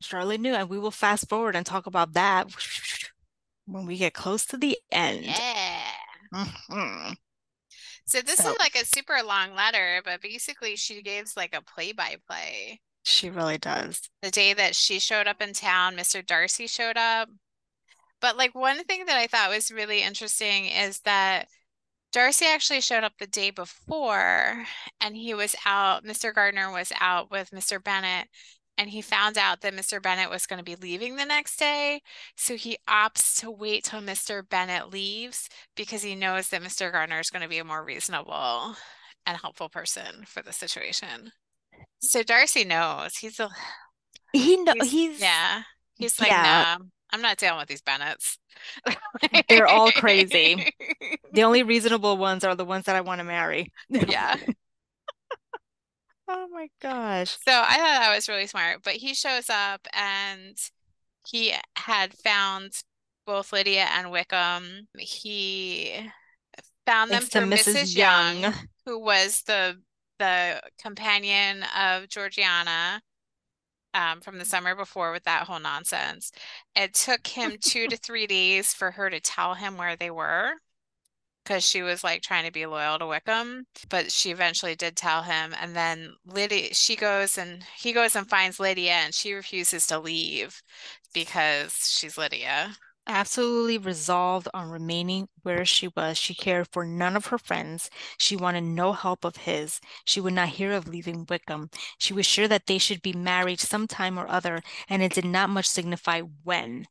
Charlotte knew, and we will fast forward and talk about that when we get close to the end. Yeah. Mhm. So this So is like a super long letter, but basically she gives like a play-by-play. she really does. The day that she showed up in town, Mr. Darcy showed up. But like one thing that I thought was really interesting is that Darcy actually showed up the day before and he was out, Mr. Gardiner was out with Mr. Bennet and he found out that Mr. Bennet was going to be leaving the next day. So he opts to wait till Mr. Bennet leaves because he knows that Mr. Gardiner is going to be a more reasonable and helpful person for the situation. So Darcy knows. He's a He know he's, he's yeah. He's like, yeah, nah, I'm not dealing with these Bennets. they're all crazy. The only reasonable ones are the ones that I want to marry. Yeah. Oh my gosh. So I thought that was really smart. But he shows up and he had found both Lydia and Wickham. He found them to through Mrs. Mrs. Younge, Younge. who was the the companion of Georgiana um, from the summer before with that whole nonsense. It took him two to three days for her to tell him where they were because she was like trying to be loyal to Wickham, but she eventually did tell him. And then Lydia, she goes and he goes and finds Lydia, and she refuses to leave because she's Lydia. Absolutely resolved on remaining where she was. She cared for none of her friends. She wanted no help of his. She would not hear of leaving Wickham. She was sure that they should be married some time or other, and it did not much signify when.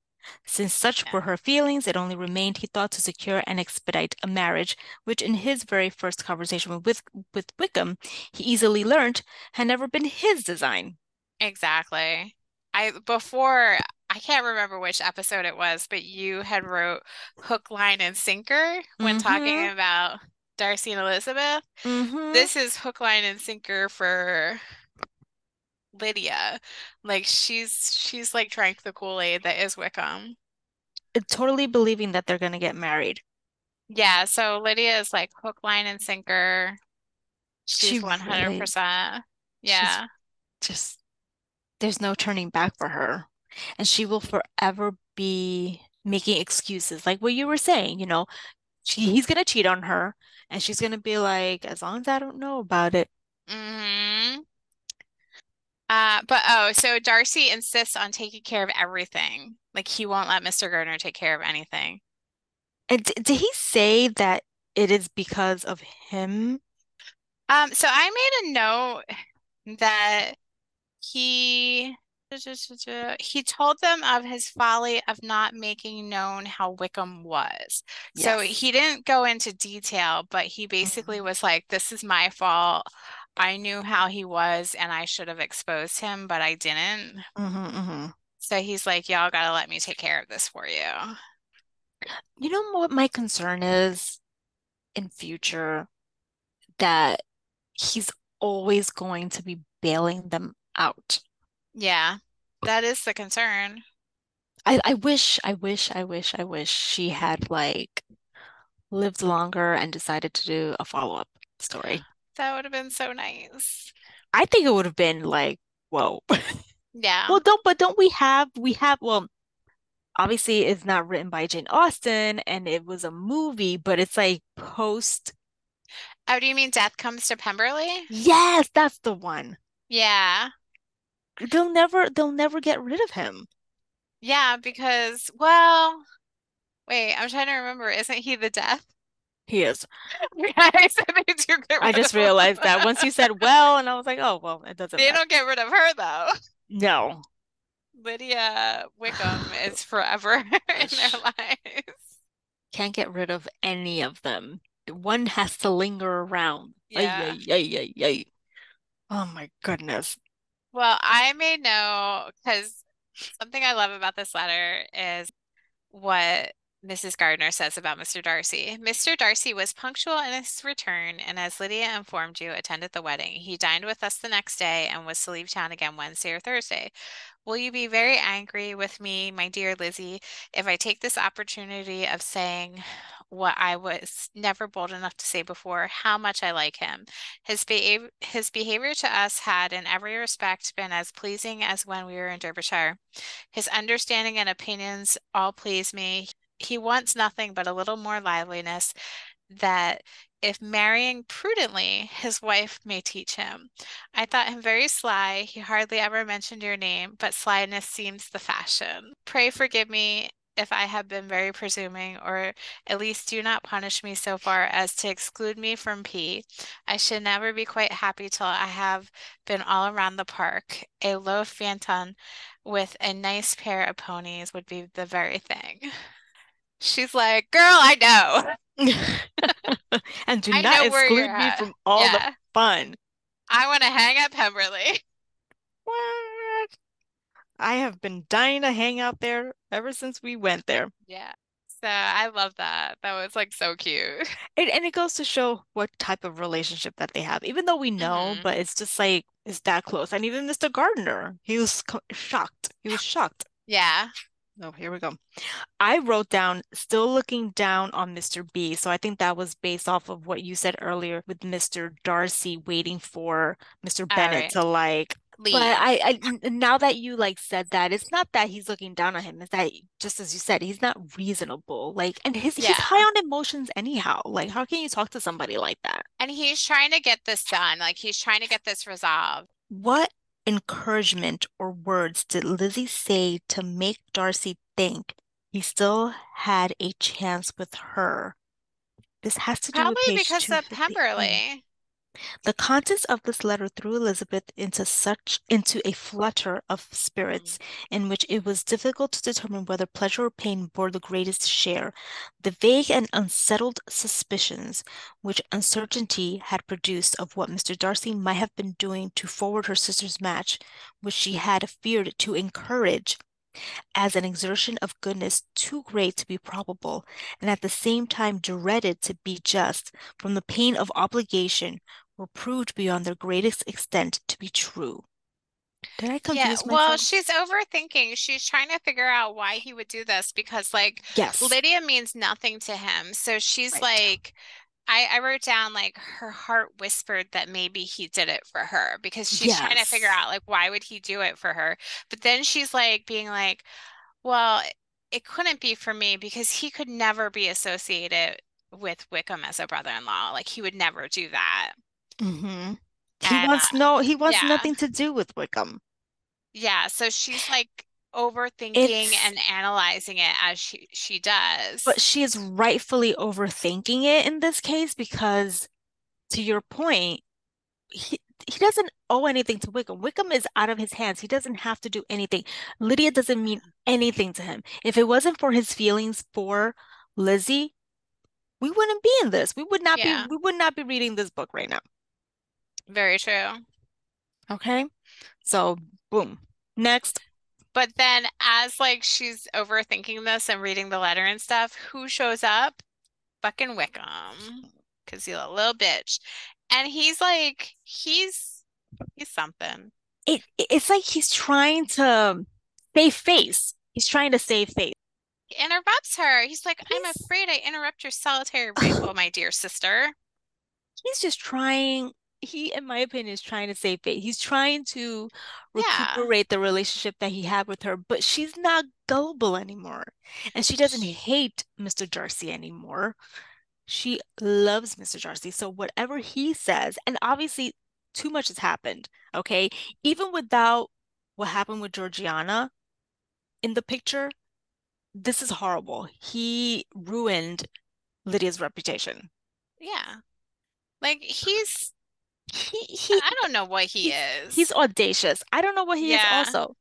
Since such were her feelings, it only remained, he thought, to secure and expedite a marriage, which in his very first conversation with, with Wickham, he easily learned had never been his design. Exactly. I before I can't remember which episode it was, but you had wrote hook, line, and sinker when talking Mhm. about Darcy and Elizabeth. Mm-hmm. This is hook, line, and sinker for Lydia. Like she's she's like drank the Kool-Aid that is Wickham. Totally believing that they're gonna get married. Yeah, so Lydia is like hook, line, and sinker. She's 100%. she's Yeah. just, there's no turning back for her. And she will forever be making excuses. Like what you were saying, you know, she, he's gonna cheat on her, and she's gonna be like, as long as I don't know about it. hmm Uh, but oh, so Darcy insists on taking care of everything. Like he won't let Mr. Gardiner take care of anything. And d did he say that it is because of him? Um, so I made a note that he he told them of his folly of not making known how Wickham was. So he didn't go into detail, but he basically hmm was like, This is my fault. I knew how he was and I should have exposed him, but I didn't. hmm hmm So he's like, Y'all gotta let me take care of this for you. You know what my concern is in future? That he's always going to be bailing them out. Yeah, that is the concern. I, I wish, I wish, I wish, I wish she had like lived longer and decided to do a follow-up story. That would have been so nice. I think it would have been like, whoa. Yeah. Well, don't, but don't we have, we have, well, obviously it's not written by Jane Austen and it was a movie, but it's like post. Oh, do you mean Death Comes to Pemberley? Yes, that's the one. Yeah. They'll never, they'll never get rid of him. Yeah, because, well, wait, I'm trying to remember. Isn't he the death? He is. I said they do get I just realized that once you said well, and I was like, oh, well, it doesn't They matter. don't get rid of her though. No. Lydia Wickham is forever in their lives. Can't get rid of any of them. One has to linger around. Yeah. ay, ay, ay. Oh my goodness. Well, I may know because something I love about this letter is what Mrs. Gardiner says about Mr. Darcy. Mr. Darcy was punctual in his return, and as Lydia informed you, attended the wedding. He dined with us the next day and was to leave town again Wednesday or Thursday. Will you be very angry with me, my dear Lizzie, if I take this opportunity of saying what I was never bold enough to say before, how much I like him? His behavior, his behavior to us had in every respect been as pleasing as when we were in Derbyshire. His understanding and opinions all please me. He wants nothing but a little more liveliness that if marrying prudently, his wife may teach him. I thought him very sly. He hardly ever mentioned your name, but slyness seems the fashion. Pray forgive me if I have been very presuming, or at least do not punish me so far as to exclude me from P. I should never be quite happy till I have been all around the park. A low phaeton with a nice pair of ponies would be the very thing. She's like, girl, I know. And do I not exclude me at. from all the fun. I want to hang at Pemberley. What? I have been dying to hang out there ever since we went there. Yeah. So I love that. That was like so cute. It, and it goes to show what type of relationship that they have, even though we know, hmm but it's just like, it's that close. And even Mr. Gardiner, he was co- shocked. He was shocked. Yeah. Oh, here we go. I wrote down still looking down on Mr. B. So I think that was based off of what you said earlier with Mr. Darcy waiting for Mr. Bennet right. to like. Leave. But I, I, now that you like said that, it's not that he's looking down on him. It's that just as you said, he's not reasonable. Like, and his he's high on emotions anyhow. Like, how can you talk to somebody like that? And he's trying to get this done. Like he's trying to get this resolved. What encouragement or words did Lizzie say to make Darcy think he still had a chance with her? This has to do with Probably because of 258. Pemberley. The contents of this letter threw Elizabeth into such into a flutter of spirits mm-hmm. in which it was difficult to determine whether pleasure or pain bore the greatest share. The vague and unsettled suspicions which uncertainty had produced of what Mr. Darcy might have been doing to forward her sister's match, which she had feared to encourage, as an exertion of goodness too great to be probable, and at the same time dreaded to be just, from the pain of obligation, were proved beyond their greatest extent to be true. Did I confuse Yeah, confuse well, she's overthinking. She's trying to figure out why he would do this because, like, Yes. Lydia means nothing to him. So she's Right. like, I, I wrote down like her heart whispered that maybe he did it for her because she's trying to figure out like why would he do it for her. But then she's like being like, well, it couldn't be for me because he could never be associated with Wickham as a brother-in-law. Like he would never do that. Hmm He And uh, wants no, he wants yeah, nothing to do with Wickham. yeah. So she's like overthinking It's, and analyzing it as she she does. but she is rightfully overthinking it in this case because, to your point, he he doesn't owe anything to Wickham. Wickham is out of his hands. He doesn't have to do anything. Lydia doesn't mean anything to him. If it wasn't for his feelings for Lizzie, we wouldn't be in this. We would not be we would not be reading this book right now. Very true. Okay? So, boom. Next. But then as like she's overthinking this and reading the letter and stuff, who shows up? Fucking Wickham. Cause he's a little bitch. And he's like, he's he's something. It it's like he's trying to save face. He's trying to save face. He interrupts her. He's like, I'm afraid I interrupt your solitary ramble, my dear sister. he's just trying he in my opinion is trying to save face he's trying to Yeah. recuperate the relationship that he had with her but she's not gullible anymore and she doesn't hate Mr. Darcy anymore she loves Mr. Darcy so whatever he says and obviously too much has happened okay even without what happened with Georgiana in the picture this is horrible he ruined Lydia's reputation Yeah. Like he's he he I don't know what he he's is. he's audacious. I don't know what he is also.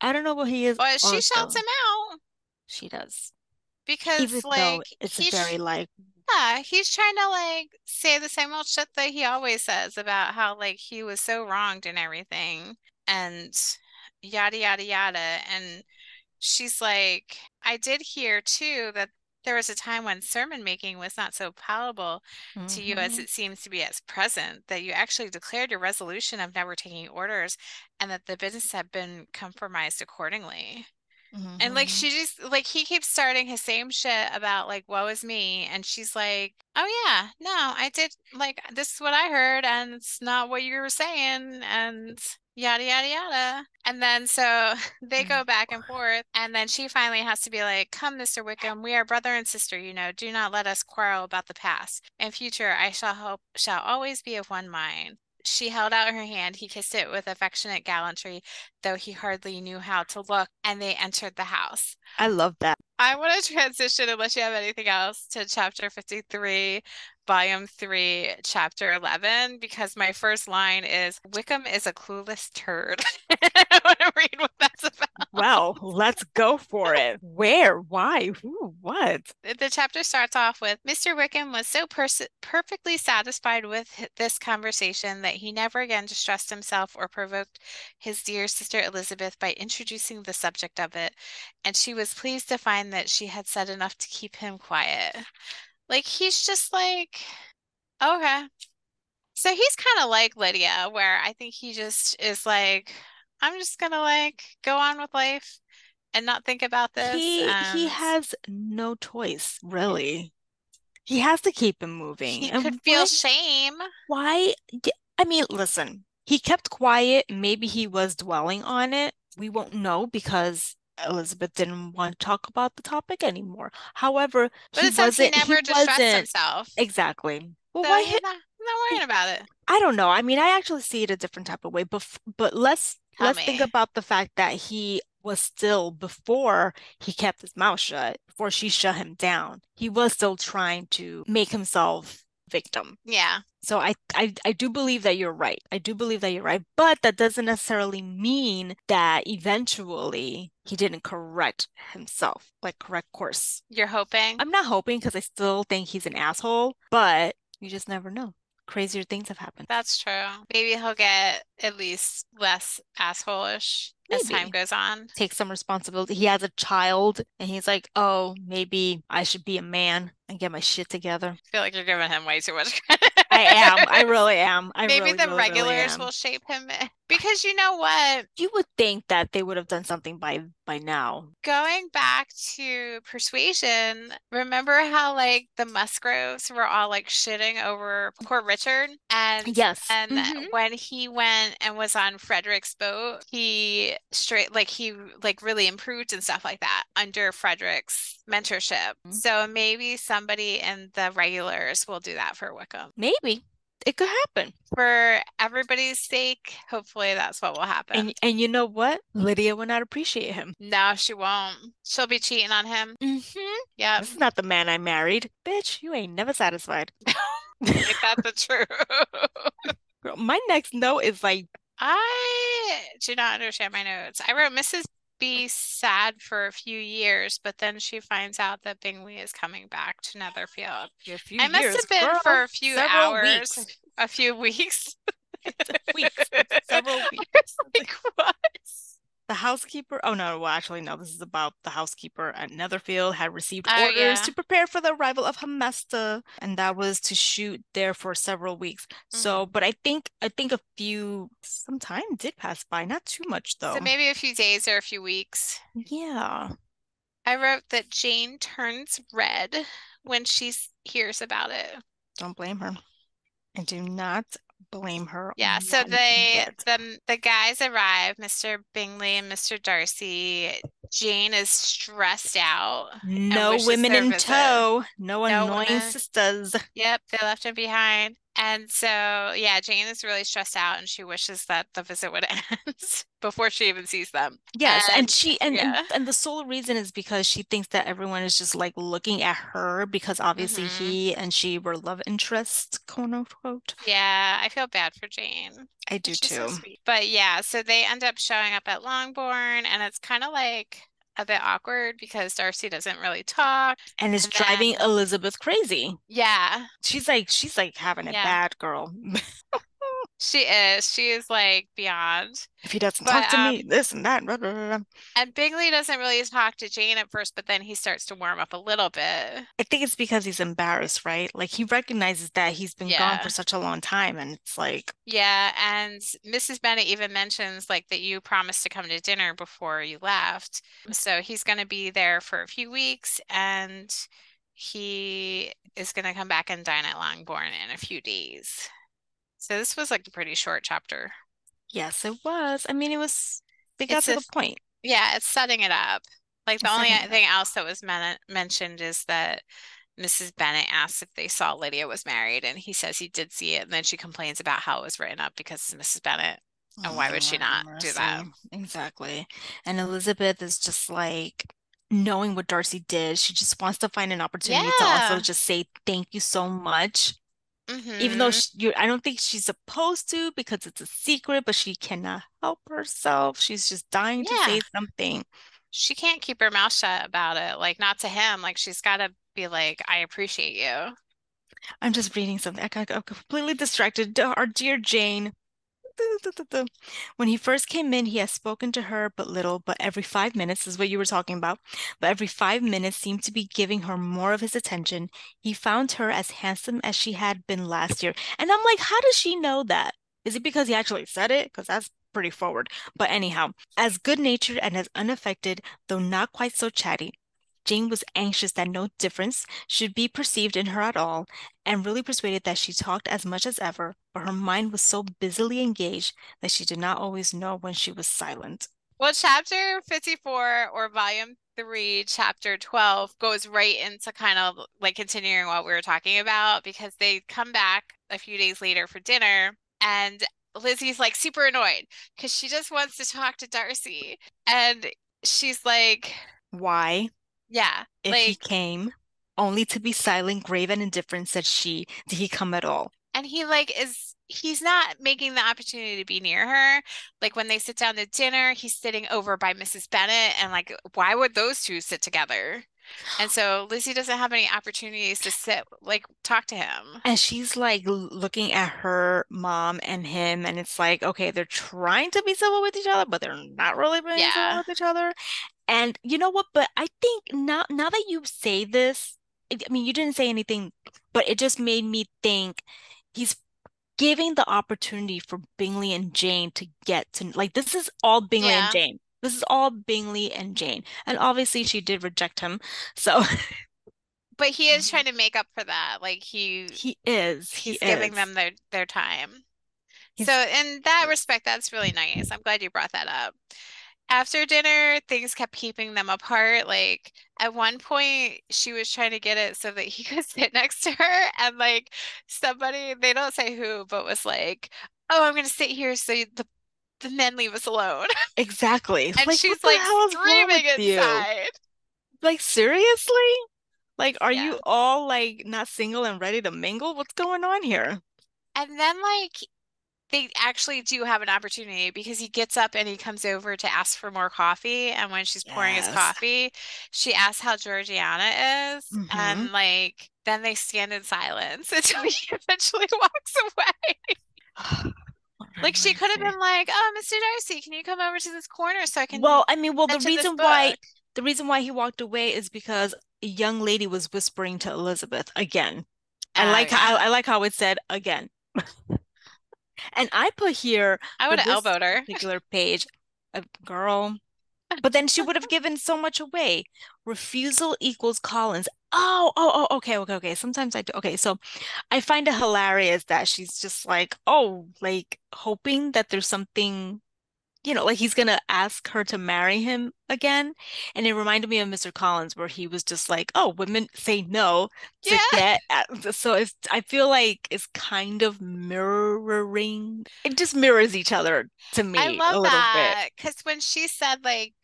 I don't know what he is But she shouts him out She does. because Even like it's he's very like, Yeah, he's trying to like say the same old shit that he always says about how like he was so wronged and everything and yada yada yada. And she's like, I did hear too that there was a time when sermon making was not so palatable to you as mhm, it seems to be at present, that you actually declared your resolution of never taking orders and that the business had been compromised accordingly. And like mhm. she just like he keeps starting his same shit about like woe is me and she's like, "Oh yeah, no, I did like this is what I heard and it's not what you were saying and yada yada yada." And then so they Oh, go back and forth and then she finally has to be like, "Come, Mr. Wickham, we are brother and sister, you know. Do not let us quarrel about the past. In future, I shall hope shall always be of one mind." She held out her hand. He kissed it with affectionate gallantry though he hardly knew how to look, and they entered the house. I love that. I want to transition, unless you have anything else, to chapter 53, volume 3, chapter 11, because my first line is Wickham is a clueless turd. I want to read what that's about. Well, let's go for it. Where? Why? Who? What? The chapter starts off with Mr. Wickham was so pers- perfectly satisfied with this conversation that he never again distressed himself or provoked his dear sister Elizabeth by introducing the subject of it, and she was pleased to find that she had said enough to keep him quiet. Like he's just like, okay. So he's kind of like Lydia, where I think he just is like, I'm just gonna like go on with life and not think about this. He he has no choice, really. He has to keep him moving. he could feel why? shame. Why? I mean, listen, he kept quiet. Maybe he was dwelling on it. We won't know because Elizabeth didn't want to talk about the topic anymore. However, But he it says he wasn't, he never distressed himself. exactly. Well, So why he's not, he's not worrying about it. I don't know. I mean, I actually see it a different type of way, but but let's Tell let's think about the fact that he was still before he kept his mouth shut, before she shut him down. He was still trying to make himself victim. Yeah. So I, I I do believe that you're right. I do believe that you're right, but that doesn't necessarily mean that eventually he didn't correct himself, like correct course. You're hoping. I'm not hoping because I still think he's an asshole, but you just never know. crazier things have happened. That's true. Maybe he'll get at least less asshole-ish as time goes on. Take some responsibility. He has a child and he's like, oh, maybe I should be a man and get my shit together. I feel like you're giving him way too much credit. I am. I really am. I Maybe really, the really, really regulars am. will shape him because you know what? You would think that they would have done something by by now. Going back to persuasion, remember how like the Musgroves were all like shitting over poor Richard? And Yes. and Mhm. when he went and was on Frederick's boat, he straight like he like really improved and stuff like that under Frederick's mentorship. Mhm. So maybe somebody in the regulars will do that for Wickham. Maybe it could happen. For everybody's sake, hopefully that's what will happen. And and you know what? Lydia would not appreciate him. No, she won't. She'll be cheating on him. Mm-hmm. Yep. This is not the man I married. Bitch, you ain't never satisfied. Ain't that the truth? Girl, my next note is like, I do not understand my notes. I wrote Mrs. B sad for a few years, but then she finds out that Bingley is coming back to Netherfield. a few I must years, have been girl, for a few hours, weeks. a few weeks. weeks, several weeks. Like what? The housekeeper, oh no, well, actually, no, this is about the housekeeper at Netherfield had received Oh, orders yeah. to prepare for the arrival of master, and that was to shoot there for several weeks. So, Mm-hmm. but I think, I think a few, some time did pass by, not too much though. So maybe a few days or a few weeks. Yeah. I wrote that Jane turns red when she hears about it. Don't blame her. I do not blame her. Yeah, so they the the guys arrive, Mr. Bingley and Mr. Darcy. Jane is stressed out. No women in visit. tow. No No annoying women. sisters. Yep, they left him behind. And so, yeah, Jane is really stressed out and she wishes that the visit would end before she even sees them. Yes, and And- she and, yeah. and and the sole reason is because she thinks that everyone is just like looking at her because obviously Mhm. he and she were love interests, quote unquote. Yeah, I feel bad for Jane. I do She's so too. But yeah, so they end up showing up at Longbourn and it's kind of like a bit awkward because Darcy doesn't really talk. And it's And driving then- Elizabeth crazy. Yeah, She's like she's like having a Yeah. bad, girl. she is. She is like beyond. If he doesn't But, talk to um, me, this and that. blah, blah, blah. And Bingley doesn't really talk to Jane at first, but then he starts to warm up a little bit. I think it's because he's embarrassed, right? Like he recognizes that he's been gone for such a long time, and it's like, Yeah, and Mrs. Bennet even mentions like that you promised to come to dinner before you left. So he's going to be there for a few weeks and he is going to come back and dine at Longbourn in a few days. So this was like a pretty short chapter. yes, it was. I mean, it was. They got It's to a- the point. Yeah, it's setting it up. Like the It's only thing else that was men mentioned is that Mrs. Bennet asked if they saw Lydia was married, and he says he did see it, and then she complains about how it was written up because it's Mrs. Bennet. And oh, why would she Oh, not do that? Exactly. And Elizabeth is just like knowing what Darcy did. She just wants to find an opportunity to also just say thank you so much. Even though Mhm. she, you, I don't think she's supposed to because it's a secret, but she cannot help herself. She's just dying to say something. she can't keep her mouth shut about it, like not to him. Like she's got to be like, I appreciate you. I'm just reading something. I got, got completely distracted. Our dear Jane. When he first came in, he had spoken to her but little, but every five minutes is what you were talking about. But every five minutes seemed to be giving her more of his attention. He found her as handsome as she had been last year. And I'm like, how does she know that? Is it because he actually said it? Because that's pretty forward. But anyhow, as good-natured and as unaffected, though not quite so chatty. Jane was anxious that no difference should be perceived in her at all, and really persuaded that she talked as much as ever, but her mind was so busily engaged that she did not always know when she was silent. Well, chapter 54 or volume 3, chapter 12 goes right into kind of like continuing what we were talking about because they come back a few days later for dinner and Lizzie's like super annoyed because she just wants to talk to Darcy. And she's like, Why, yeah, if he came, only to be silent, grave, and indifferent, said she, did he come at all? and he like is he's not making the opportunity to be near her. Like when they sit down to dinner, he's sitting over by Mrs. Bennet and like why would those two sit together? And so Lizzie doesn't have any opportunities to sit, like, talk to him. And she's like looking at her mom and him, and it's like, okay, they're trying to be civil with each other, but they're not really being civil with each other. And you know what? But I think now, now that you say this, I I mean, you didn't say anything, but it just made me think he's giving the opportunity for Bingley and Jane to get to like this is all Bingley and Jane. This is all Bingley and Jane. And obviously she did reject him. So But he is um, trying to make up for that. Like he he is. He he's giving them their their time. He's So in that respect, that's really nice. I'm glad you brought that up. After dinner, things kept keeping them apart. Like at one point, she was trying to get it so that he could sit next to her, and like somebody, they don't say who, but was like, "Oh, I'm gonna sit here so the the men leave us alone." exactly. And Like she's like hell is wrong screaming with you? inside. Like seriously? Like are Yeah. you all like not single and ready to mingle? What's going on here? And then like they actually do have an opportunity because he gets up and he comes over to ask for more coffee. And when she's pouring his coffee, she asks how Georgiana is. Mhm. And like then they stand in silence until he eventually walks away. Like she could have been like, "Oh, Mr. Darcy, can you come over to this corner so I can Well, I mean, well, the reason why the reason why he walked away is because a young lady was whispering to Elizabeth again. I Oh, like how. I, I like how it said again. And I put here I would have elbowed her. particular page, a girl, but then she would have given so much away. Refusal equals Collins. Oh, oh, oh, okay, okay, okay. Sometimes I do. Okay, so I find it hilarious that she's just like, oh, like hoping that there's something, you know, like he's gonna ask her to marry him again. And it reminded me of Mr. Collins, where he was just like, oh, women say no to Yeah. get so it's I feel like it's kind of mirroring. It just mirrors each other to I me a love little bit. that because when she said like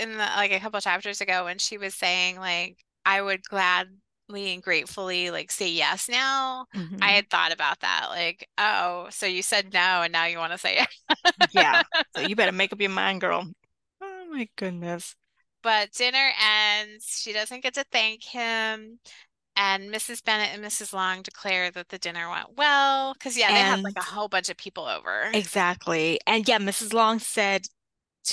in the like a couple chapters ago when she was saying like I would gladly and gratefully like say yes now, Mhm. I had thought about that like oh so you said no and now you want to say yes. Yeah. So you better make up your mind, girl. Oh my goodness. But dinner ends, she doesn't get to thank him. And Mrs. Bennet and Mrs. Long declare that the dinner went well because yeah, they had like a whole bunch of people over. exactly. And yeah, Mrs. Long said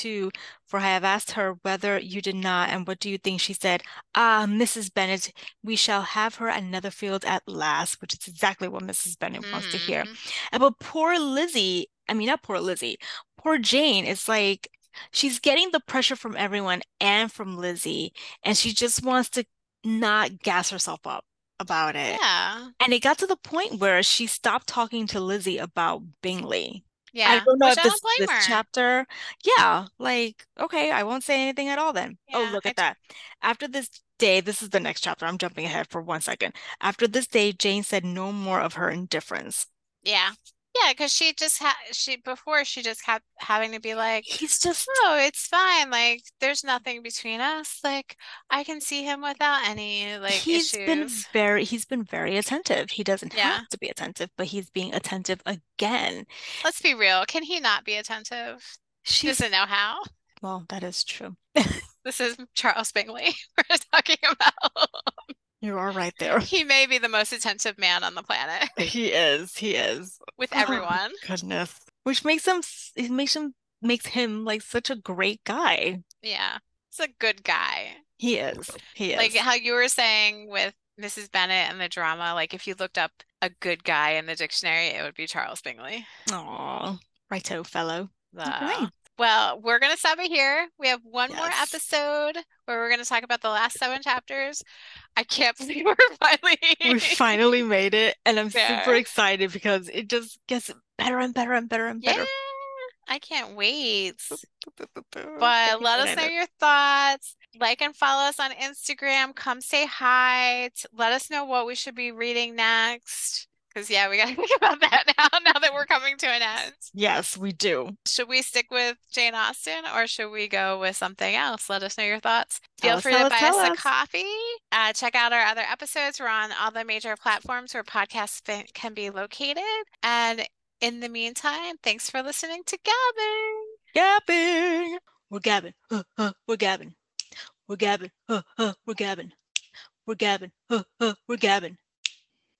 to, for I have asked her whether you did not, and what do you think? She said, Ah, Mrs. Bennet, we shall have her at Netherfield at last, which is exactly what Mrs. Bennet wants to hear. Mhm. And but poor Lizzie, I mean, not poor Lizzie, poor Jane is like, she's getting the pressure from everyone and from Lizzie, and she just wants to not gas herself up about it. Yeah. And it got to the point where she stopped talking to Lizzie about Bingley. I Yeah. don't know Which if this don't this her. chapter, yeah, like okay, I won't say anything at all then. Oh, look I at that. After this day, this is the next chapter. I'm jumping ahead for one second. After this day, Jane said no more of her indifference. Yeah. Yeah, because she just had she before she just kept having to be like, He's just "Oh, it's fine. Like there's nothing between us. Like I can see him without any like he's been very he's been very attentive. He doesn't Yeah. have to be attentive, but he's being attentive again. Let's be real. Can he not be attentive? She doesn't know how. well, that is true. This is Charles Bingley we're talking about. You are right there. He may be the most attentive man on the planet He is. He is. with Oh, everyone. goodness. Which makes him it makes him makes him like such a great guy. Yeah. He's a good guy. He is. He is. Like how you were saying with Mrs. Bennet and the drama, like if you looked up a good guy in the dictionary, it would be Charles Bingley. Aw, righto, fellow. The- Okay. Well, we're going to stop it here. We have one more episode where we're going to talk about the last seven chapters. I can't believe we're finally We finally made it, and I'm super excited because it just gets better and better and better and Yeah, better. I can't wait. But let us know your thoughts. Like and follow us on Instagram. Come say hi. Let us know what we should be reading next. Because, yeah, we got to think about that now, now that we're coming to an end. Yes, we do. Should we stick with Jane Austen or should we go with something else? Let us know your thoughts. Tell Feel us, free to us, buy tell us a coffee. Uh, check out our other episodes. We're on all the major platforms where podcasts can be located. And in the meantime, thanks for listening to Gabbing. Gabbing. We're gabbing. Uh, uh, we're gabbing. we're gabbing, uh, uh, we're gabbing, we're gabbing, uh, uh, we're gabbing.